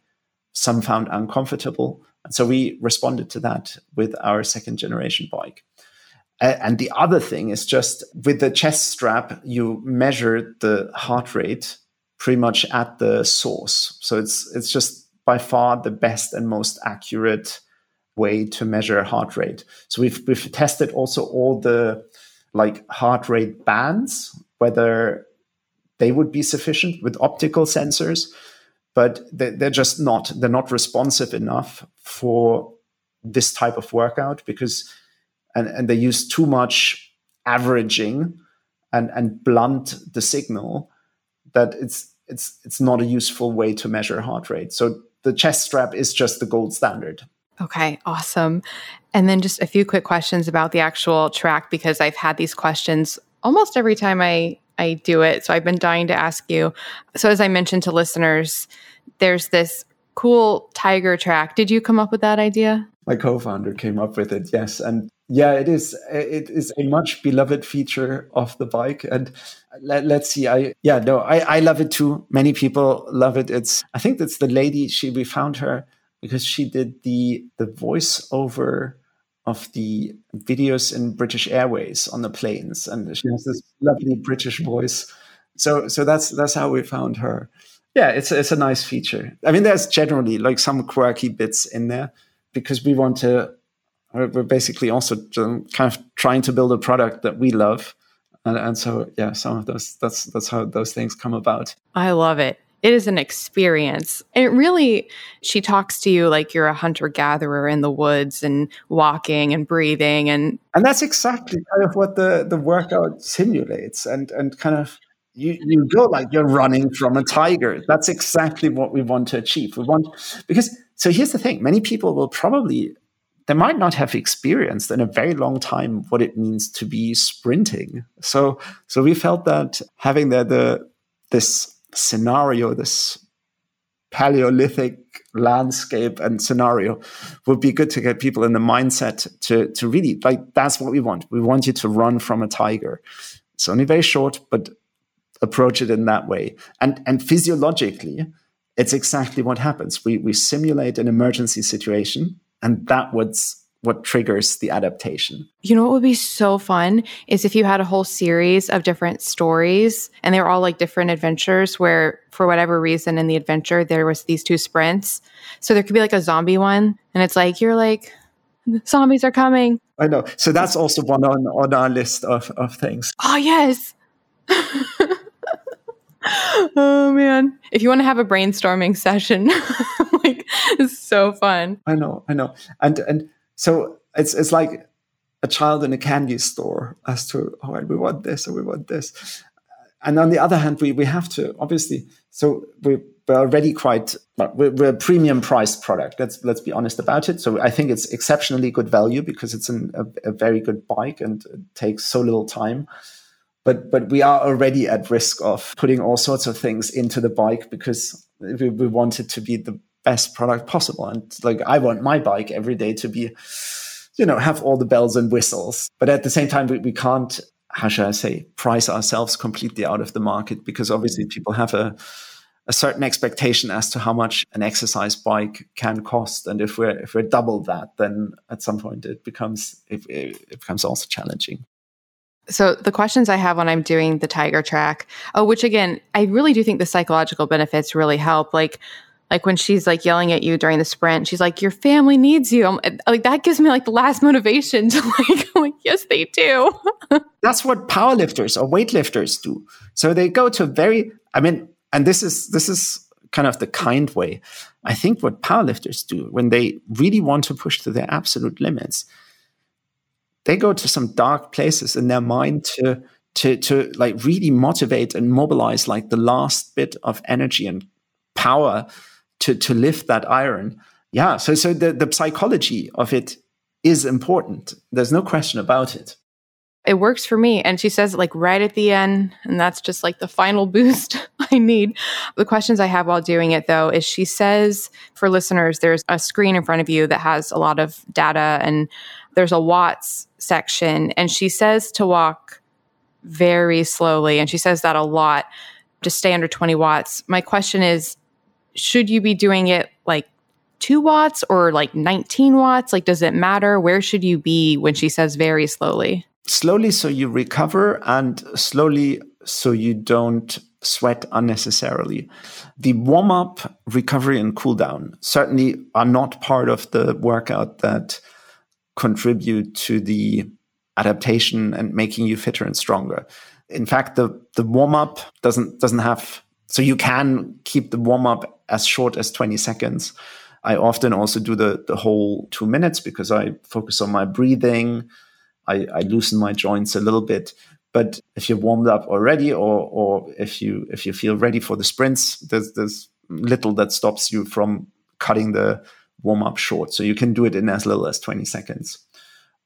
Some found uncomfortable. And so we responded to that with our second generation bike. And the other thing is just with the chest strap, you measure the heart rate pretty much at the source. So it's it's just by far the best and most accurate way to measure heart rate. So we've we've tested also all the like heart rate bands, whether they would be sufficient with optical sensors but they're just not they're not responsive enough for this type of workout because and, and they use too much averaging and and blunt the signal that it's it's it's not a useful way to measure heart rate so the chest strap is just the gold standard okay awesome and then just a few quick questions about the actual track because i've had these questions almost every time i I do it. So I've been dying to ask you. So as I mentioned to listeners, there's this cool tiger track. Did you come up with that idea? My co-founder came up with it. Yes, and yeah, it is. It is a much beloved feature of the bike, and let, us see. I yeah, no, I I love it too. Many people love it. It's I think that's the lady. She we found her because she did the the voiceover of the videos in British Airways on the planes, and she has this lovely British voice. So, so that's that's how we found her. Yeah, it's it's a nice feature. I mean, there's generally like some quirky bits in there because we want to. We're basically also kind of trying to build a product that we love, and, and so yeah, some of those that's that's how those things come about. I love it it is an experience. And it really, she talks to you like you're a hunter gatherer in the woods and walking and breathing. And and that's exactly kind of what the, the workout simulates and, and kind of you, you go like you're running from a tiger. That's exactly what we want to achieve. We want, because, so here's the thing many people will probably they might not have experienced in a very long time what it means to be sprinting. So, so we felt that having the, the this scenario, this Paleolithic landscape and scenario would be good to get people in the mindset to to really like that's what we want. We want you to run from a tiger. It's only very short, but approach it in that way. And and physiologically, it's exactly what happens. We we simulate an emergency situation, and that was what triggers the adaptation. You know what would be so fun is if you had a whole series of different stories and they were all like different adventures where for whatever reason in the adventure there was these two sprints. So there could be like a zombie one and it's like you're like zombies are coming. I know. So that's also one on on our list of of things. Oh yes. (laughs) oh man. If you want to have a brainstorming session, (laughs) like it's so fun. I know, I know. And and so it's it's like a child in a candy store as to oh we want this or we want this and on the other hand we we have to obviously so we we're already quite we're, we're a premium priced product let's let's be honest about it so i think it's exceptionally good value because it's an, a, a very good bike and it takes so little time but but we are already at risk of putting all sorts of things into the bike because we, we want it to be the best product possible. And like I want my bike every day to be, you know, have all the bells and whistles. But at the same time, we, we can't, how should I say, price ourselves completely out of the market because obviously mm. people have a a certain expectation as to how much an exercise bike can cost. And if we're if we're double that, then at some point it becomes it, it becomes also challenging. So the questions I have when I'm doing the tiger track, oh, which again, I really do think the psychological benefits really help. Like like when she's like yelling at you during the sprint she's like your family needs you. I'm, like that gives me like the last motivation to (laughs) like like yes they do. (laughs) That's what powerlifters or weightlifters do. So they go to very i mean and this is this is kind of the kind way. I think what powerlifters do when they really want to push to their absolute limits they go to some dark places in their mind to to to like really motivate and mobilize like the last bit of energy and power to to lift that iron. Yeah, so so the, the psychology of it is important. There's no question about it. It works for me. And she says like right at the end, and that's just like the final (laughs) boost I need. The questions I have while doing it though is she says for listeners, there's a screen in front of you that has a lot of data and there's a watts section. And she says to walk very slowly. And she says that a lot to stay under 20 watts. My question is should you be doing it like two watts or like 19 watts? Like, does it matter? Where should you be when she says very slowly? Slowly, so you recover, and slowly, so you don't sweat unnecessarily. The warm up, recovery, and cool down certainly are not part of the workout that contribute to the adaptation and making you fitter and stronger. In fact, the, the warm up doesn't doesn't have so you can keep the warm up as short as 20 seconds. I often also do the, the whole two minutes because I focus on my breathing. I, I loosen my joints a little bit. But if you're warmed up already, or or if you if you feel ready for the sprints, there's there's little that stops you from cutting the warm up short. So you can do it in as little as 20 seconds.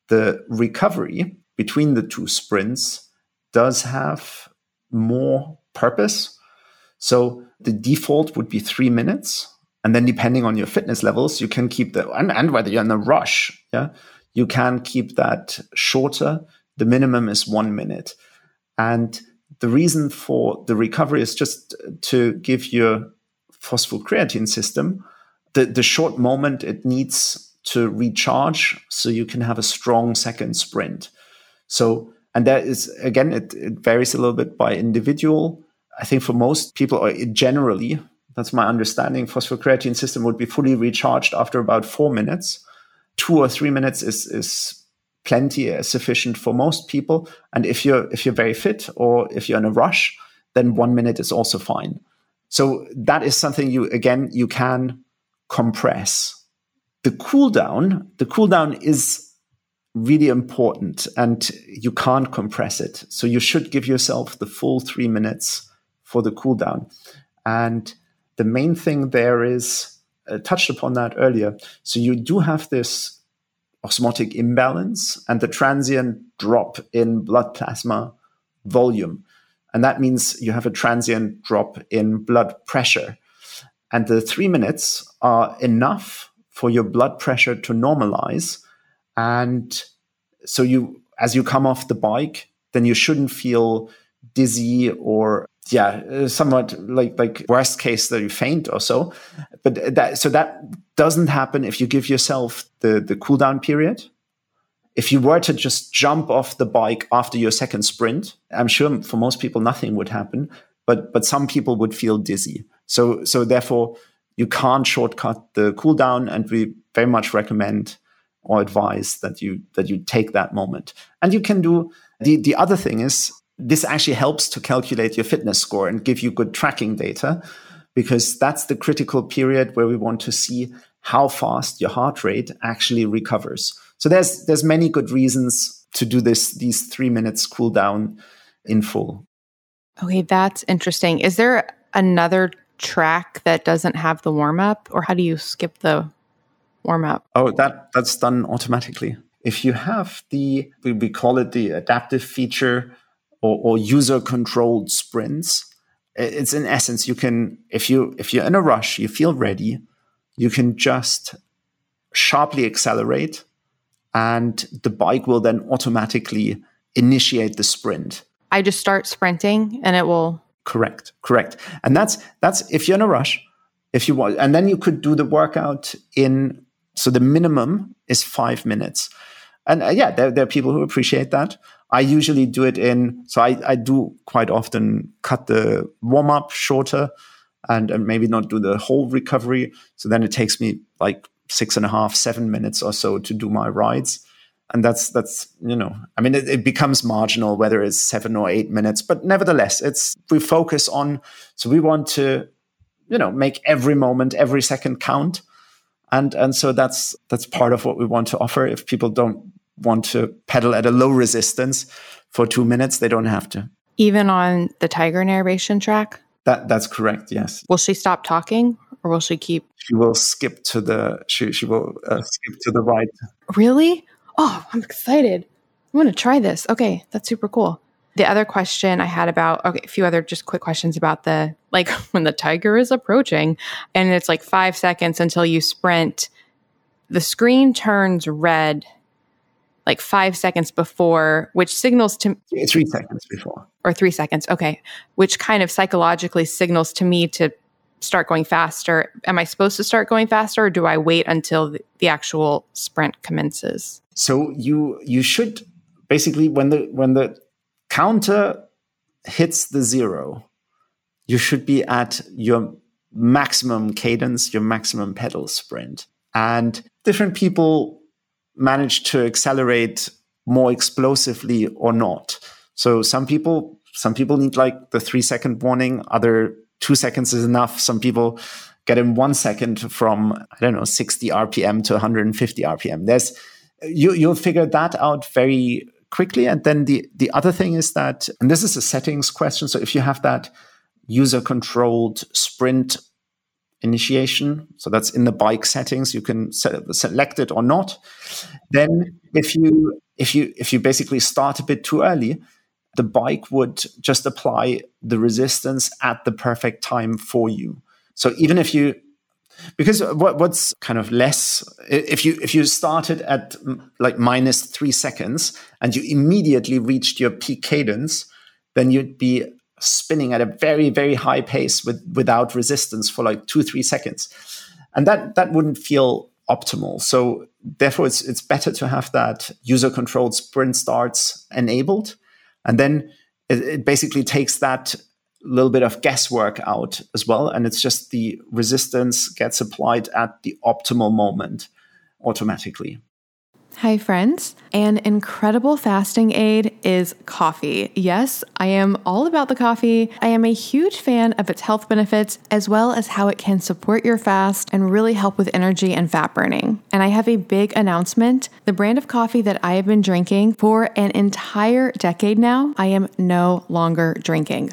The recovery between the two sprints does have more purpose so the default would be three minutes. And then depending on your fitness levels, you can keep the, and, and whether you're in a rush, yeah, you can keep that shorter. The minimum is one minute. And the reason for the recovery is just to give your phosphocreatine system the, the short moment it needs to recharge so you can have a strong second sprint. So, and that is, again, it, it varies a little bit by individual I think for most people, or generally, that's my understanding, phosphocreatine system would be fully recharged after about four minutes. Two or three minutes is is plenty, uh, sufficient for most people. And if you're if you're very fit or if you're in a rush, then one minute is also fine. So that is something you again you can compress. The cool down, the cool down is really important and you can't compress it. So you should give yourself the full three minutes for the cooldown. And the main thing there is uh, touched upon that earlier. So you do have this osmotic imbalance and the transient drop in blood plasma volume. And that means you have a transient drop in blood pressure. And the three minutes are enough for your blood pressure to normalize. And so you, as you come off the bike, then you shouldn't feel dizzy or yeah, uh, somewhat like like worst case that you faint or so. But that so that doesn't happen if you give yourself the the cool down period. If you were to just jump off the bike after your second sprint, I'm sure for most people nothing would happen, but but some people would feel dizzy. So so therefore you can't shortcut the cool down, and we very much recommend or advise that you that you take that moment. And you can do the the other thing is this actually helps to calculate your fitness score and give you good tracking data because that's the critical period where we want to see how fast your heart rate actually recovers. So there's there's many good reasons to do this these 3 minutes cool down in full. Okay, that's interesting. Is there another track that doesn't have the warm up or how do you skip the warm up? Oh, that that's done automatically. If you have the we, we call it the adaptive feature or, or user controlled sprints it's in essence you can if you if you're in a rush you feel ready you can just sharply accelerate and the bike will then automatically initiate the sprint i just start sprinting and it will correct correct and that's that's if you're in a rush if you want and then you could do the workout in so the minimum is five minutes and uh, yeah there, there are people who appreciate that I usually do it in, so I, I do quite often cut the warm up shorter and, and maybe not do the whole recovery. So then it takes me like six and a half, seven minutes or so to do my rides. And that's, that's, you know, I mean, it, it becomes marginal whether it's seven or eight minutes, but nevertheless, it's, we focus on, so we want to, you know, make every moment, every second count. And, and so that's, that's part of what we want to offer. If people don't want to pedal at a low resistance for two minutes, they don't have to. Even on the tiger narration track? That that's correct. Yes. Will she stop talking, or will she keep? She will skip to the. She she will uh, skip to the right. Really? Oh, I'm excited. I want to try this. Okay, that's super cool. The other question I had about okay, a few other just quick questions about the like (laughs) when the tiger is approaching, and it's like five seconds until you sprint. The screen turns red like five seconds before, which signals to three seconds before, or three seconds. Okay, which kind of psychologically signals to me to start going faster. Am I supposed to start going faster, or do I wait until the, the actual sprint commences? So you you should basically when the when the counter hits the zero, you should be at your maximum cadence, your maximum pedal sprint. And different people manage to accelerate more explosively or not. So some people some people need like the three second warning, other two seconds is enough. Some people get in one second from I don't know 60 RPM to 150 RPM. There's you you'll figure that out very quickly. And then the the other thing is that, and this is a settings question. So if you have that user controlled sprint initiation. So that's in the bike settings. You can select it or not. Then if you if you if you basically start a bit too early, the bike would just apply the resistance at the perfect time for you. So even if you because what, what's kind of less if you if you started at like minus three seconds and you immediately reached your peak cadence then you'd be spinning at a very very high pace with without resistance for like two three seconds. And that that wouldn't feel optimal. So therefore it's it's better to have that user controlled sprint starts enabled. And then it, it basically takes that little bit of guesswork out as well and it's just the resistance gets applied at the optimal moment automatically Hi, friends. An incredible fasting aid is coffee. Yes, I am all about the coffee. I am a huge fan of its health benefits as well as how it can support your fast and really help with energy and fat burning. And I have a big announcement the brand of coffee that I have been drinking for an entire decade now, I am no longer drinking.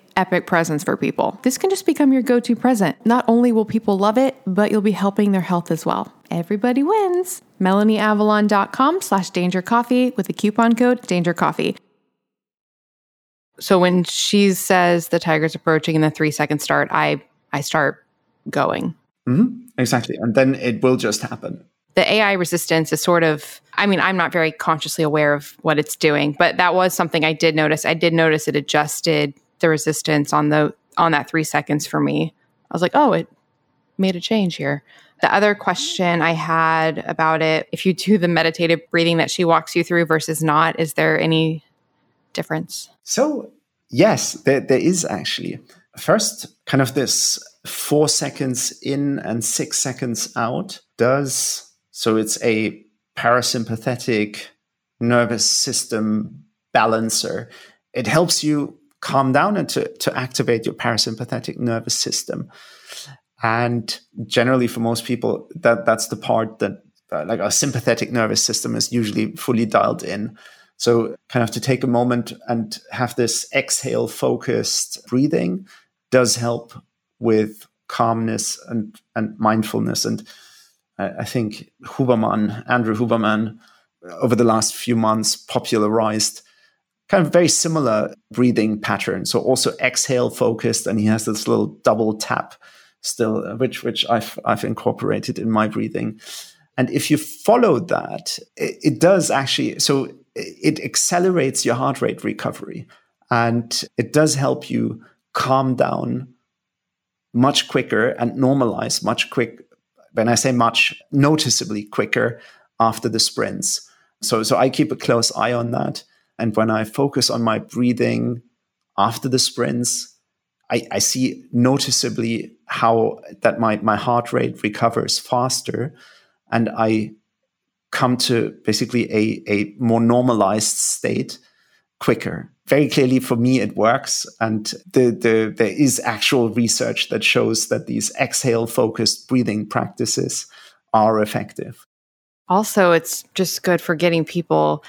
epic presents for people. This can just become your go to present. Not only will people love it, but you'll be helping their health as well. Everybody wins. MelanieAvalon.com slash Danger Coffee with the coupon code Danger Coffee. So when she says the tiger's approaching in the three second start, I I start going. Mm-hmm. Exactly, and then it will just happen. The AI resistance is sort of. I mean, I'm not very consciously aware of what it's doing, but that was something I did notice. I did notice it adjusted the resistance on the on that three seconds for me. I was like, oh, it made a change here. The other question I had about it, if you do the meditative breathing that she walks you through versus not, is there any difference? So, yes, there, there is actually. First, kind of this four seconds in and six seconds out does. So, it's a parasympathetic nervous system balancer. It helps you calm down and to, to activate your parasympathetic nervous system. And generally, for most people, that that's the part that uh, like our sympathetic nervous system is usually fully dialed in. So, kind of to take a moment and have this exhale focused breathing does help with calmness and, and mindfulness. And I, I think Huberman, Andrew Huberman, over the last few months popularized kind of very similar breathing pattern. So also exhale focused, and he has this little double tap still, which which I've I've incorporated in my breathing. And if you follow that, it, it does actually so it accelerates your heart rate recovery, and it does help you calm down much quicker and normalize much quick. When I say much, noticeably quicker after the sprints. So so I keep a close eye on that and when I focus on my breathing after the sprints, I, I see noticeably how that my, my heart rate recovers faster. and I come to basically a, a more normalized state quicker. Very clearly for me, it works. And the, the, there is actual research that shows that these exhale focused breathing practices are effective. Also, it's just good for getting people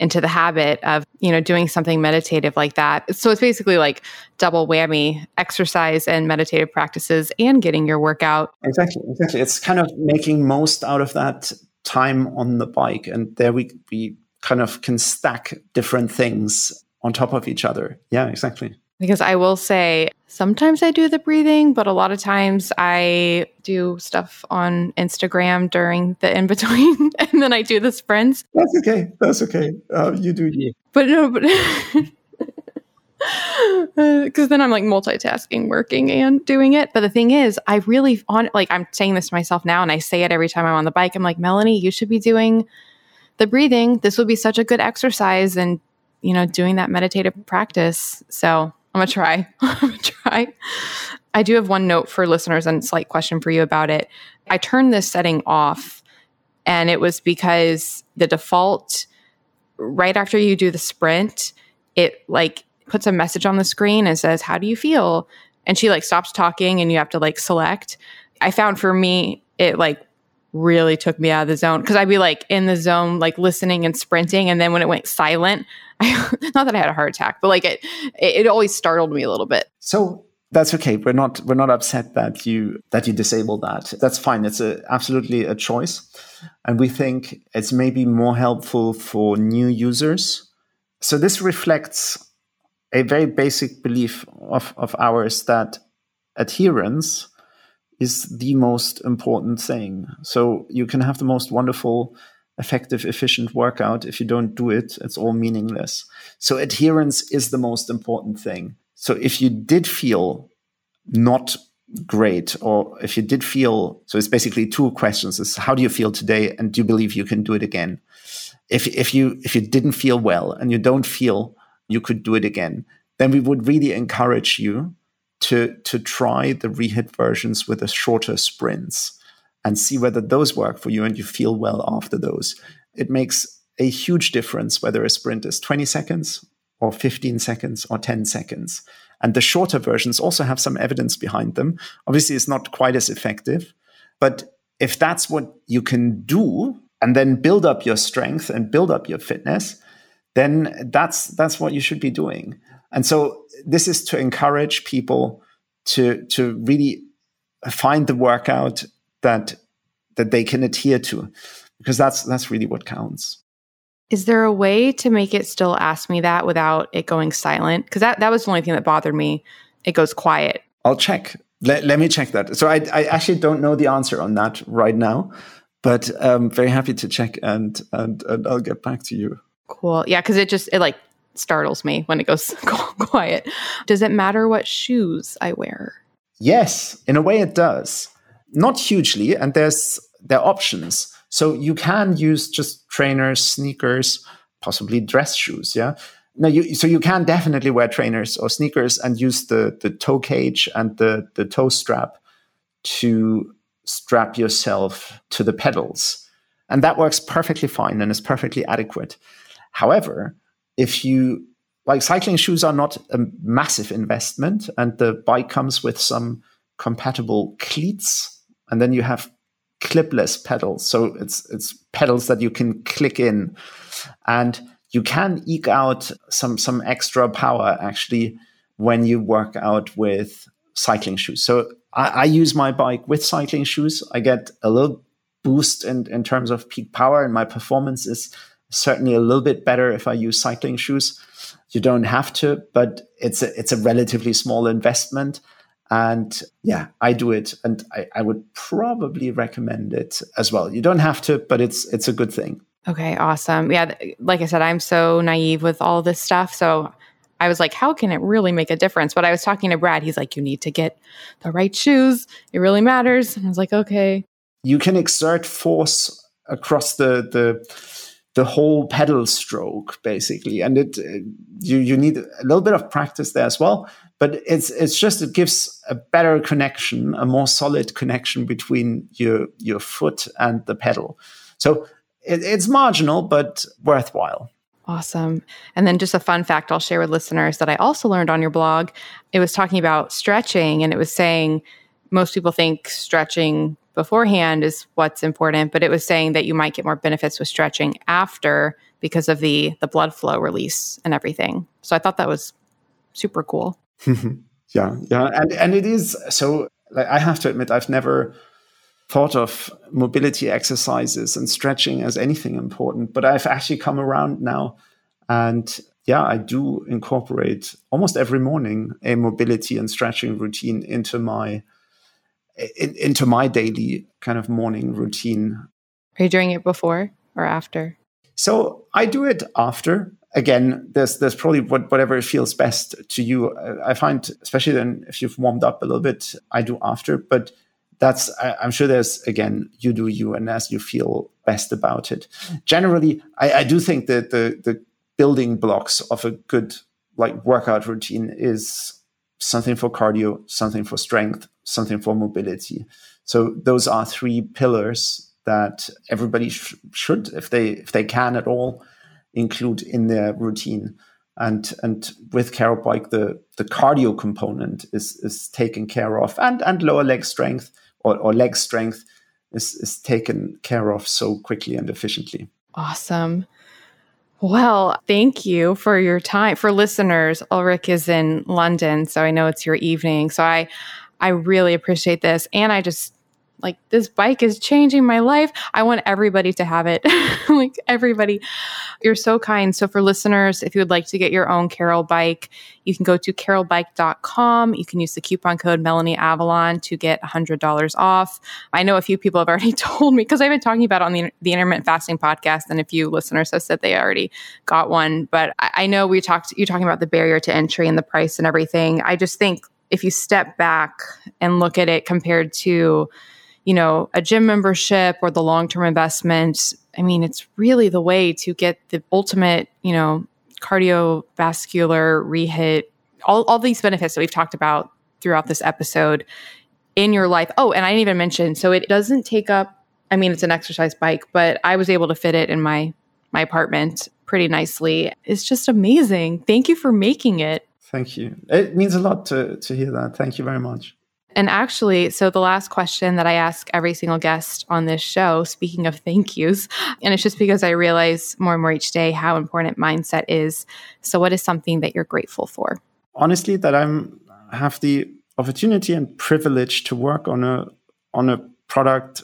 into the habit of you know doing something meditative like that. So it's basically like double whammy exercise and meditative practices and getting your workout. Exactly exactly. It's kind of making most out of that time on the bike and there we we kind of can stack different things on top of each other. Yeah exactly because I will say sometimes I do the breathing, but a lot of times I do stuff on Instagram during the in between, (laughs) and then I do the sprints. That's okay. That's okay. Uh, you do you. (laughs) But no, but (laughs) because then I'm like multitasking, working and doing it. But the thing is, I really on like I'm saying this to myself now, and I say it every time I'm on the bike. I'm like, Melanie, you should be doing the breathing. This would be such a good exercise, and you know, doing that meditative practice. So I'm gonna try. (laughs) I'm gonna try. I do have one note for listeners and slight question for you about it. I turned this setting off, and it was because the default right after you do the sprint, it like puts a message on the screen and says, "How do you feel?" And she like stops talking, and you have to like select. I found for me, it like really took me out of the zone because I'd be like in the zone, like listening and sprinting. And then when it went silent, I, (laughs) not that I had a heart attack, but like it, it, it always startled me a little bit. So that's okay. We're not we're not upset that you that you disable that. That's fine. It's a, absolutely a choice, and we think it's maybe more helpful for new users. So this reflects a very basic belief of, of ours that adherence is the most important thing. So you can have the most wonderful, effective, efficient workout. If you don't do it, it's all meaningless. So adherence is the most important thing. So if you did feel not great, or if you did feel, so it's basically two questions: is how do you feel today, and do you believe you can do it again? If if you if you didn't feel well and you don't feel you could do it again, then we would really encourage you to to try the reHIT versions with the shorter sprints and see whether those work for you and you feel well after those. It makes a huge difference whether a sprint is 20 seconds or 15 seconds or 10 seconds. And the shorter versions also have some evidence behind them. Obviously, it's not quite as effective, but if that's what you can do and then build up your strength and build up your fitness, then that's that's what you should be doing. And so this is to encourage people to to really find the workout that that they can adhere to because that's that's really what counts. Is there a way to make it still ask me that without it going silent? Because that, that was the only thing that bothered me. It goes quiet. I'll check. Let, let me check that. So I, I actually don't know the answer on that right now, but I'm um, very happy to check and, and, and I'll get back to you. Cool. Yeah, because it just it like startles me when it goes (laughs) quiet. Does it matter what shoes I wear? Yes, in a way it does. Not hugely, and there's there are options. So you can use just trainers, sneakers, possibly dress shoes. Yeah. No, you so you can definitely wear trainers or sneakers and use the the toe cage and the the toe strap to strap yourself to the pedals. And that works perfectly fine and is perfectly adequate. However, if you like cycling shoes are not a massive investment and the bike comes with some compatible cleats and then you have clipless pedals. So it's it's pedals that you can click in. And you can eke out some some extra power actually when you work out with cycling shoes. So I, I use my bike with cycling shoes. I get a little boost in, in terms of peak power and my performance is certainly a little bit better if I use cycling shoes. You don't have to, but it's a, it's a relatively small investment. And yeah, I do it, and I, I would probably recommend it as well. You don't have to, but it's it's a good thing. Okay, awesome. Yeah, like I said, I'm so naive with all this stuff, so I was like, how can it really make a difference? But I was talking to Brad. He's like, you need to get the right shoes. It really matters. And I was like, okay. You can exert force across the the the whole pedal stroke basically and it uh, you you need a little bit of practice there as well but it's it's just it gives a better connection a more solid connection between your your foot and the pedal so it, it's marginal but worthwhile Awesome. And then just a fun fact I'll share with listeners that I also learned on your blog. It was talking about stretching and it was saying most people think stretching beforehand is what's important, but it was saying that you might get more benefits with stretching after because of the the blood flow release and everything. So I thought that was super cool. (laughs) yeah, yeah, and and it is so. Like I have to admit, I've never thought of mobility exercises and stretching as anything important, but I've actually come around now, and yeah, I do incorporate almost every morning a mobility and stretching routine into my in, into my daily kind of morning routine. Are you doing it before or after? So I do it after. Again, there's there's probably what, whatever feels best to you. I find, especially then if you've warmed up a little bit, I do after. But that's I, am sure there's again you do you and as you feel best about it. Generally, I, I do think that the the building blocks of a good like workout routine is something for cardio, something for strength, something for mobility. So those are three pillars that everybody sh- should, if they if they can at all, include in their routine. And and with Carol Bike, the the cardio component is is taken care of, and and lower leg strength or, or leg strength is is taken care of so quickly and efficiently. Awesome. Well, thank you for your time. For listeners, Ulrich is in London, so I know it's your evening. So I I really appreciate this. And I just like this bike is changing my life. I want everybody to have it. (laughs) like everybody. You're so kind. So for listeners, if you would like to get your own Carol bike, you can go to carolbike.com. You can use the coupon code Melanie Avalon to get $100 off. I know a few people have already (laughs) told me because I've been talking about it on the, the intermittent fasting podcast and a few listeners have said they already got one. But I, I know we talked, you're talking about the barrier to entry and the price and everything. I just think if you step back and look at it compared to you know a gym membership or the long-term investment i mean it's really the way to get the ultimate you know cardiovascular rehit all, all these benefits that we've talked about throughout this episode in your life oh and i didn't even mention so it doesn't take up i mean it's an exercise bike but i was able to fit it in my my apartment pretty nicely it's just amazing thank you for making it Thank you. It means a lot to, to hear that. Thank you very much. And actually, so the last question that I ask every single guest on this show, speaking of thank yous, and it's just because I realize more and more each day how important mindset is. So, what is something that you're grateful for? Honestly, that I'm have the opportunity and privilege to work on a on a product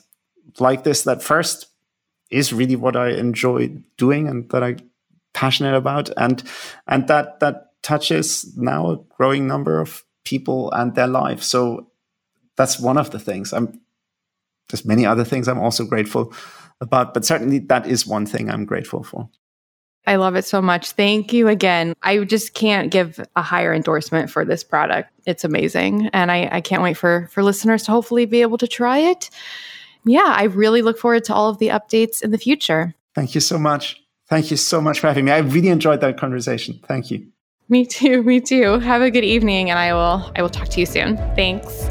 like this that first is really what I enjoy doing and that I'm passionate about and and that that touches now a growing number of people and their lives. So that's one of the things. I'm there's many other things I'm also grateful about, but certainly that is one thing I'm grateful for. I love it so much. Thank you again. I just can't give a higher endorsement for this product. It's amazing. And I, I can't wait for, for listeners to hopefully be able to try it. Yeah, I really look forward to all of the updates in the future. Thank you so much. Thank you so much for having me. I really enjoyed that conversation. Thank you. Me too. Me too. Have a good evening and I will I will talk to you soon. Thanks.